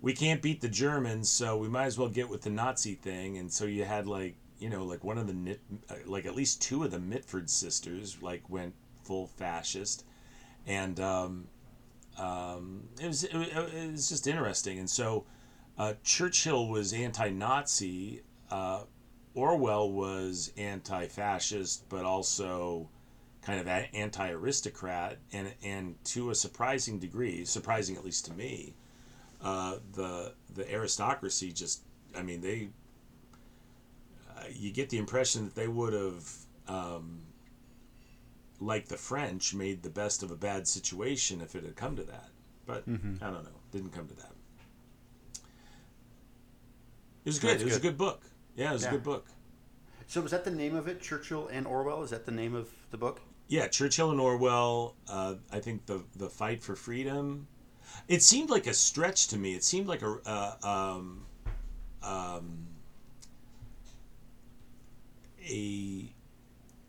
we can't beat the Germans, so we might as well get with the Nazi thing. And so you had like, you know, like one of the like at least two of the Mitford sisters like went full fascist, and um, um, it was it, it was just interesting. And so uh, Churchill was anti-Nazi. Uh, Orwell was anti-fascist, but also kind of anti-aristocrat, and and to a surprising degree, surprising at least to me, uh, the the aristocracy just, I mean, they. Uh, you get the impression that they would have, um, like the French, made the best of a bad situation if it had come to that. But I don't know, didn't come to that. It was good. That's it was good. a good book. Yeah, it was Yeah. a good book. So was that the name of it? Churchill and Orwell? Is that the name of the book? Yeah, Churchill and Orwell. Uh, I think the the fight for freedom. It seemed like a stretch to me. It seemed like a uh, um, um, a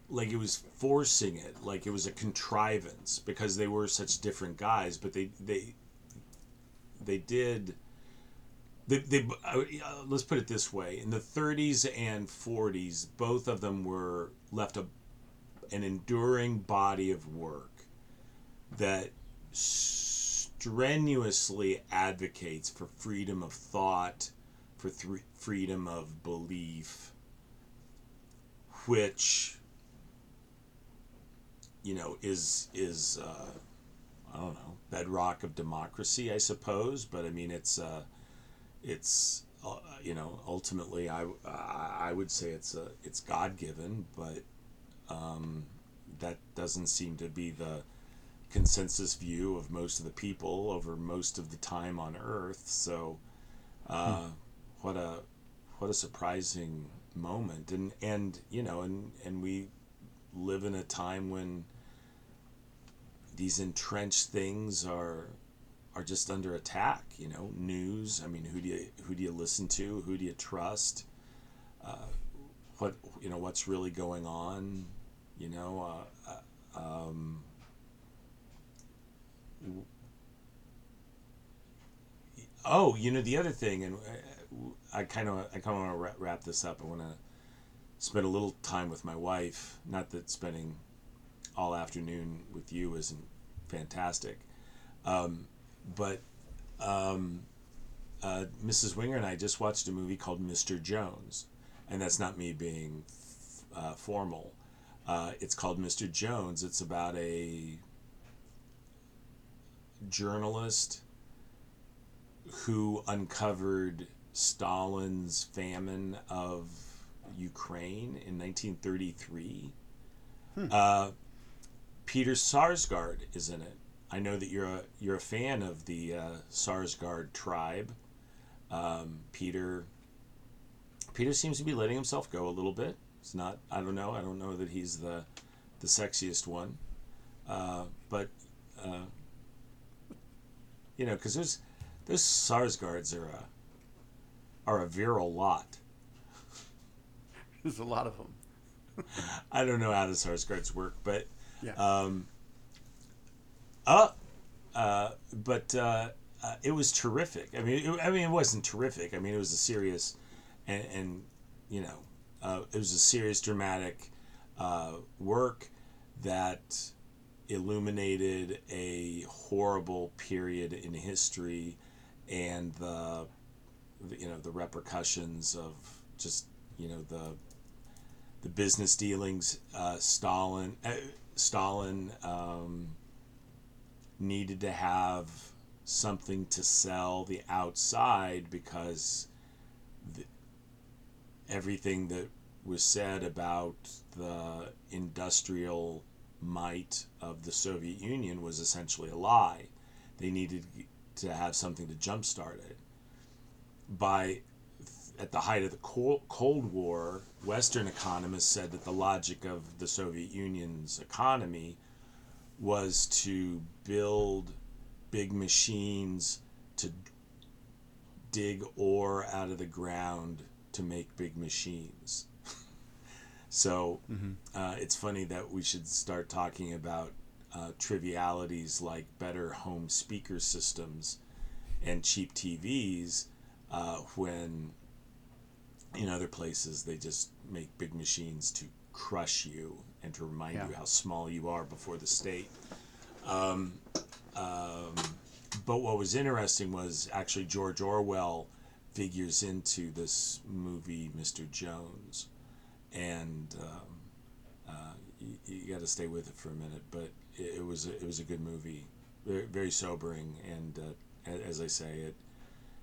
like it was forcing it, like it was a contrivance because they were such different guys. But they they they did. They, they uh, let's put it this way: in the 30s and 40s, both of them were left a an enduring body of work that strenuously advocates for freedom of thought, for th- freedom of belief, which you know is is uh, I don't know bedrock of democracy, I suppose. But I mean, it's uh, it's uh, you know ultimately I I I would say it's a it's God given, but um, that doesn't seem to be the consensus view of most of the people over most of the time on Earth. So, uh, what a what a surprising moment, and and you know, and and we live in a time when these entrenched things are are just under attack. You know, news. I mean, who do you who do you listen to? Who do you trust? Uh, what you know? What's really going on? You know. Uh, uh, um, oh, you know the other thing, and I kind of I kind of want to wrap this up. I want to spend a little time with my wife. Not that spending all afternoon with you isn't fantastic, um, but um, uh, Mrs. Wenger and I just watched a movie called Mr. Jones, and that's not me being uh, formal. Uh, it's called Mr. Jones. It's about a journalist who uncovered Stalin's famine of Ukraine in 1933. Uh, Peter Sarsgaard is in it. I know that you're a you're a fan of the uh, Sarsgaard tribe. Um, Peter Peter seems to be letting himself go a little bit. It's not. I don't know. I don't know that he's the the sexiest one, uh, but uh, you know, because there's those Sarsgaards are a are a virile lot. There's a lot of them. I don't know how the Sarsgaards work, but Yeah. um, uh, uh, but uh, uh, it was terrific. I mean, it, I mean, it wasn't terrific. I mean, it was a serious, and, and you know, uh, it was a serious, dramatic uh, work that illuminated a horrible period in history and the, the you know the repercussions of just you know the the business dealings uh, Stalin uh, Stalin um, needed to have something to sell the outside because the, everything that was said about the industrial might of the Soviet Union was essentially a lie. They needed to have something to jumpstart it. By at the height of the Cold Cold War, Western economists said that the logic of the Soviet Union's economy was to build big machines to dig ore out of the ground to make big machines. so uh, it's funny that we should start talking about uh, trivialities like better home speaker systems and cheap TVs uh, when in other places they just make big machines to crush you and to remind Yeah. you how small you are before the state. Um, um, but what was interesting was actually George Orwell figures into this movie, Mr. Jones, and um, uh, you, you got to stay with it for a minute. But it, it was a, it was a good movie, very, very sobering, and uh, as I say, it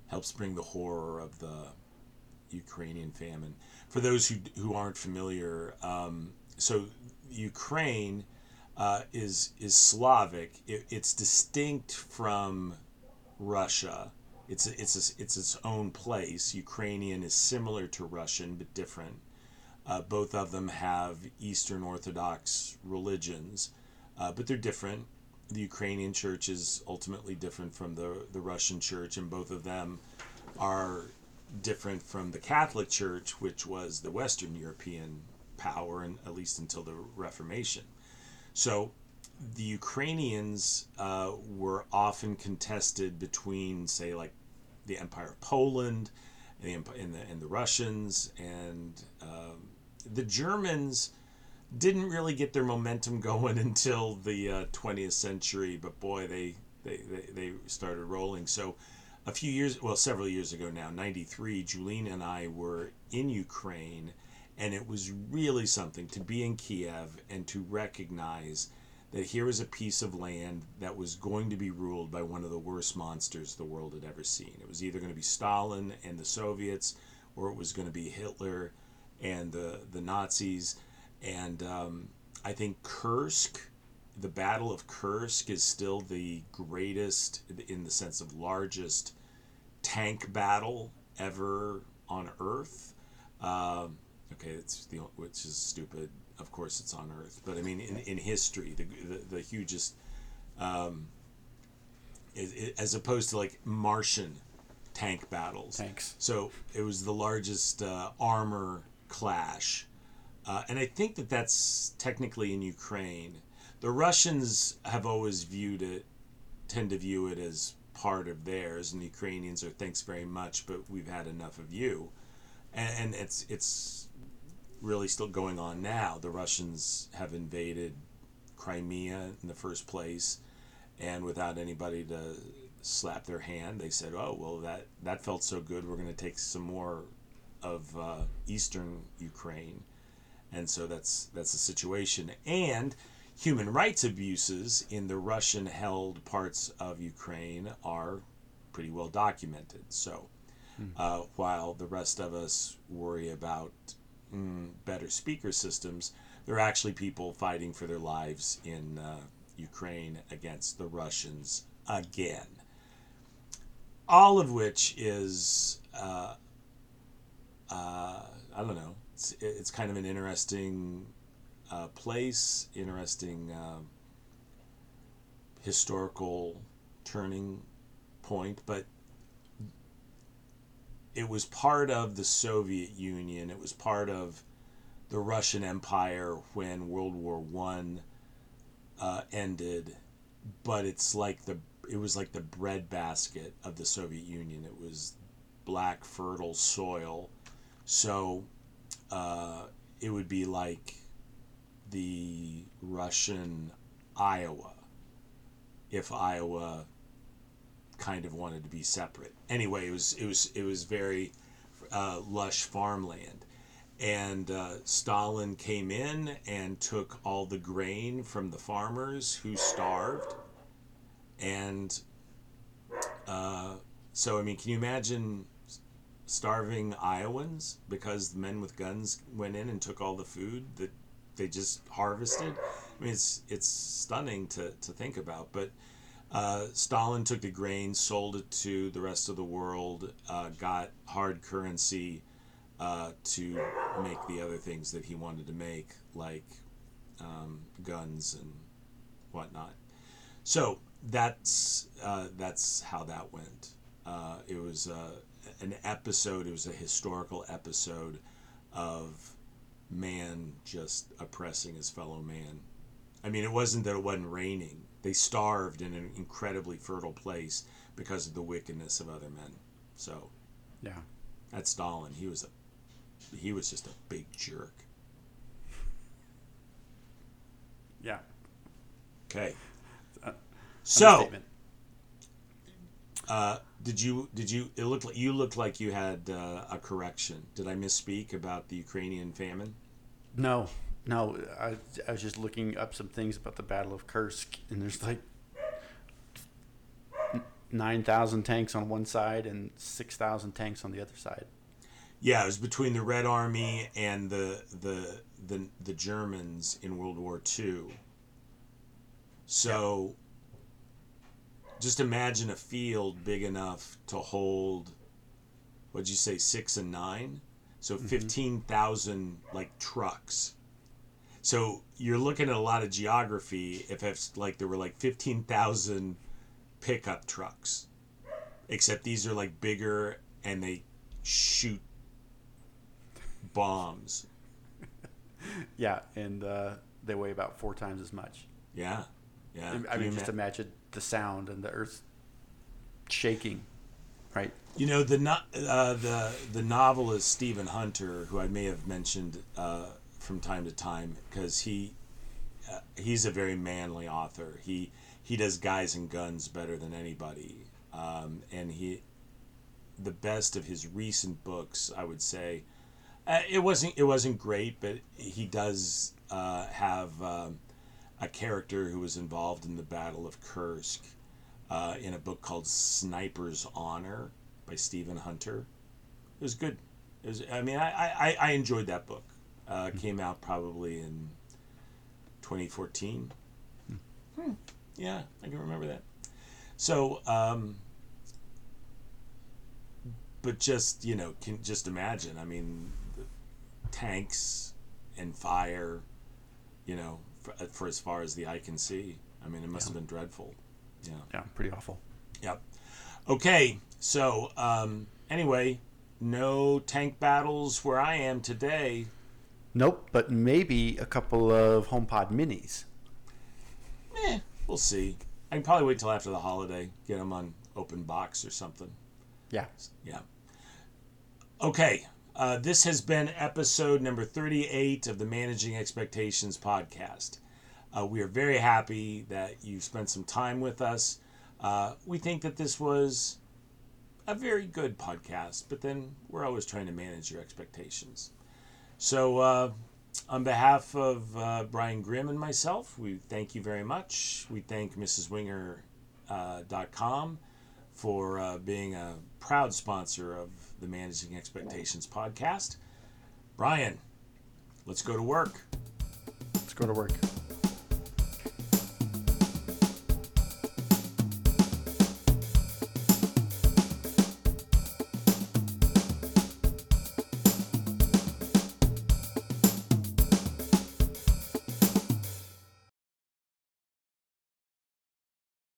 helps bring the horror of the Ukrainian famine. For those who who aren't familiar, um, so Ukraine uh, is is Slavic. It, it's distinct from Russia. It's it's a, it's its own place. Ukrainian is similar to Russian but different. Uh, both of them have Eastern Orthodox religions, uh, but they're different. The Ukrainian church is ultimately different from the the Russian church, and both of them are different from the Catholic Church, which was the Western European power, and at least until the Reformation. So the Ukrainians uh, were often contested between, say, like the Empire of Poland and the and the, and the Russians, and um, the Germans didn't really get their momentum going until the uh, 20th century. But boy, they, they they they started rolling. So a few years, well, several years ago now, 93, Julene and I were in Ukraine, and it was really something to be in Kiev and to recognize that here was a piece of land that was going to be ruled by one of the worst monsters the world had ever seen. It was either going to be Stalin and the Soviets, or it was going to be Hitler and the, the Nazis. And um, I think Kursk the Battle of Kursk is still the greatest, in the sense of largest, tank battle ever on Earth. Um, okay, it's the which is stupid. Of course, it's on Earth, but I mean, in, in history, the, the the hugest, um, it, it, as opposed to like Martian tank battles. Tanks. So it was the largest uh, armor clash, uh, and I think that that's technically in Ukraine. The Russians have always viewed it, tend to view it as part of theirs, and the Ukrainians are thanks very much, but we've had enough of you, and, and it's it's really still going on now. The Russians have invaded Crimea in the first place, and without anybody to slap their hand, they said, "Oh well, that that felt so good. We're going to take some more of uh, eastern Ukraine," and so that's that's the situation. And human rights abuses in the Russian-held parts of Ukraine are pretty well documented. So, uh, while the rest of us worry about mm, better speaker systems, there are actually people fighting for their lives in uh, Ukraine against the Russians again. All of which is, uh, uh, I don't know, it's, it's kind of an interesting uh, place, interesting um historical turning point, but it was part of the Soviet Union. It was part of the Russian Empire when World War One uh, ended, but it's like the it was like the breadbasket of the Soviet Union. It was black fertile soil, so uh, it would be like the Russian Iowa if Iowa kind of wanted to be separate. Anyway, it was it was it was very uh, lush farmland, and uh, Stalin came in and took all the grain from the farmers who starved, and uh, so I mean, can you imagine? starving Iowans because the men with guns went in and took all the food that they just harvested. I mean, it's it's stunning to, to think about. But uh, Stalin took the grain, sold it to the rest of the world, uh, got hard currency uh, to make the other things that he wanted to make, like um, guns and whatnot. So that's uh, that's how that went. Uh, it was uh, an episode. It was a historical episode of man just oppressing his fellow man. I mean, it wasn't that it wasn't raining. They starved in an incredibly fertile place because of the wickedness of other men. So Yeah. that's Stalin. He was a he was just a big jerk. Yeah. Okay. Uh, So, uh, did you did you it looked like you looked like you had uh, a correction? Did I misspeak about the Ukrainian famine? No, No, I, I was just looking up some things about the Battle of Kursk, and there's like nine thousand tanks on one side and six thousand tanks on the other side. Yeah, it was between the Red Army and the the the, the Germans in World War II. So just imagine a field big enough to hold what'd you say, six and nine? So fifteen thousand like trucks. So you're looking at a lot of geography if it's like there were like fifteen thousand pickup trucks. Except these are like bigger and they shoot bombs. Yeah, and uh, they weigh about four times as much. Yeah. Yeah. I mean, just imagine the sound and the earth shaking, right? You know the no- uh, the the novelist Stephen Hunter, who I may have mentioned uh, from time to time, because he uh, he's a very manly author. He he does guys and guns better than anybody, um, and he the best of his recent books, I would say. Uh, it wasn't it wasn't great, but he does uh, have um, a character who was involved in the Battle of Kursk uh, in a book called Sniper's Honor by Stephen Hunter. It was good. It was. I mean, I I, I enjoyed that book. Uh, it came out probably in 2014. Hmm. Yeah, I can remember that. So, um, but just you know, can just imagine. I mean, the tanks and fire. You know, for, for as far as the eye can see. I mean, it must have been dreadful. Yeah. Yeah, pretty awful. Yep. Okay, so um, anyway, no tank battles where I am today. Nope, but maybe a couple of HomePod minis. Eh, we'll see. I can probably wait till after the holiday, get them on open box or something. Yeah. Yeah. Okay, uh, this has been episode number 38 of the Managing Expectations podcast. Uh, we are very happy that you spent some time with us. Uh, we think that this was a very good podcast, but then we're always trying to manage your expectations. So, uh, on behalf of uh, Brian Grimm and myself, we thank you very much. We thank Mrs. Wenger uh, for uh, being a proud sponsor of the Managing Expectations podcast. Brian, let's go to work. Let's go to work.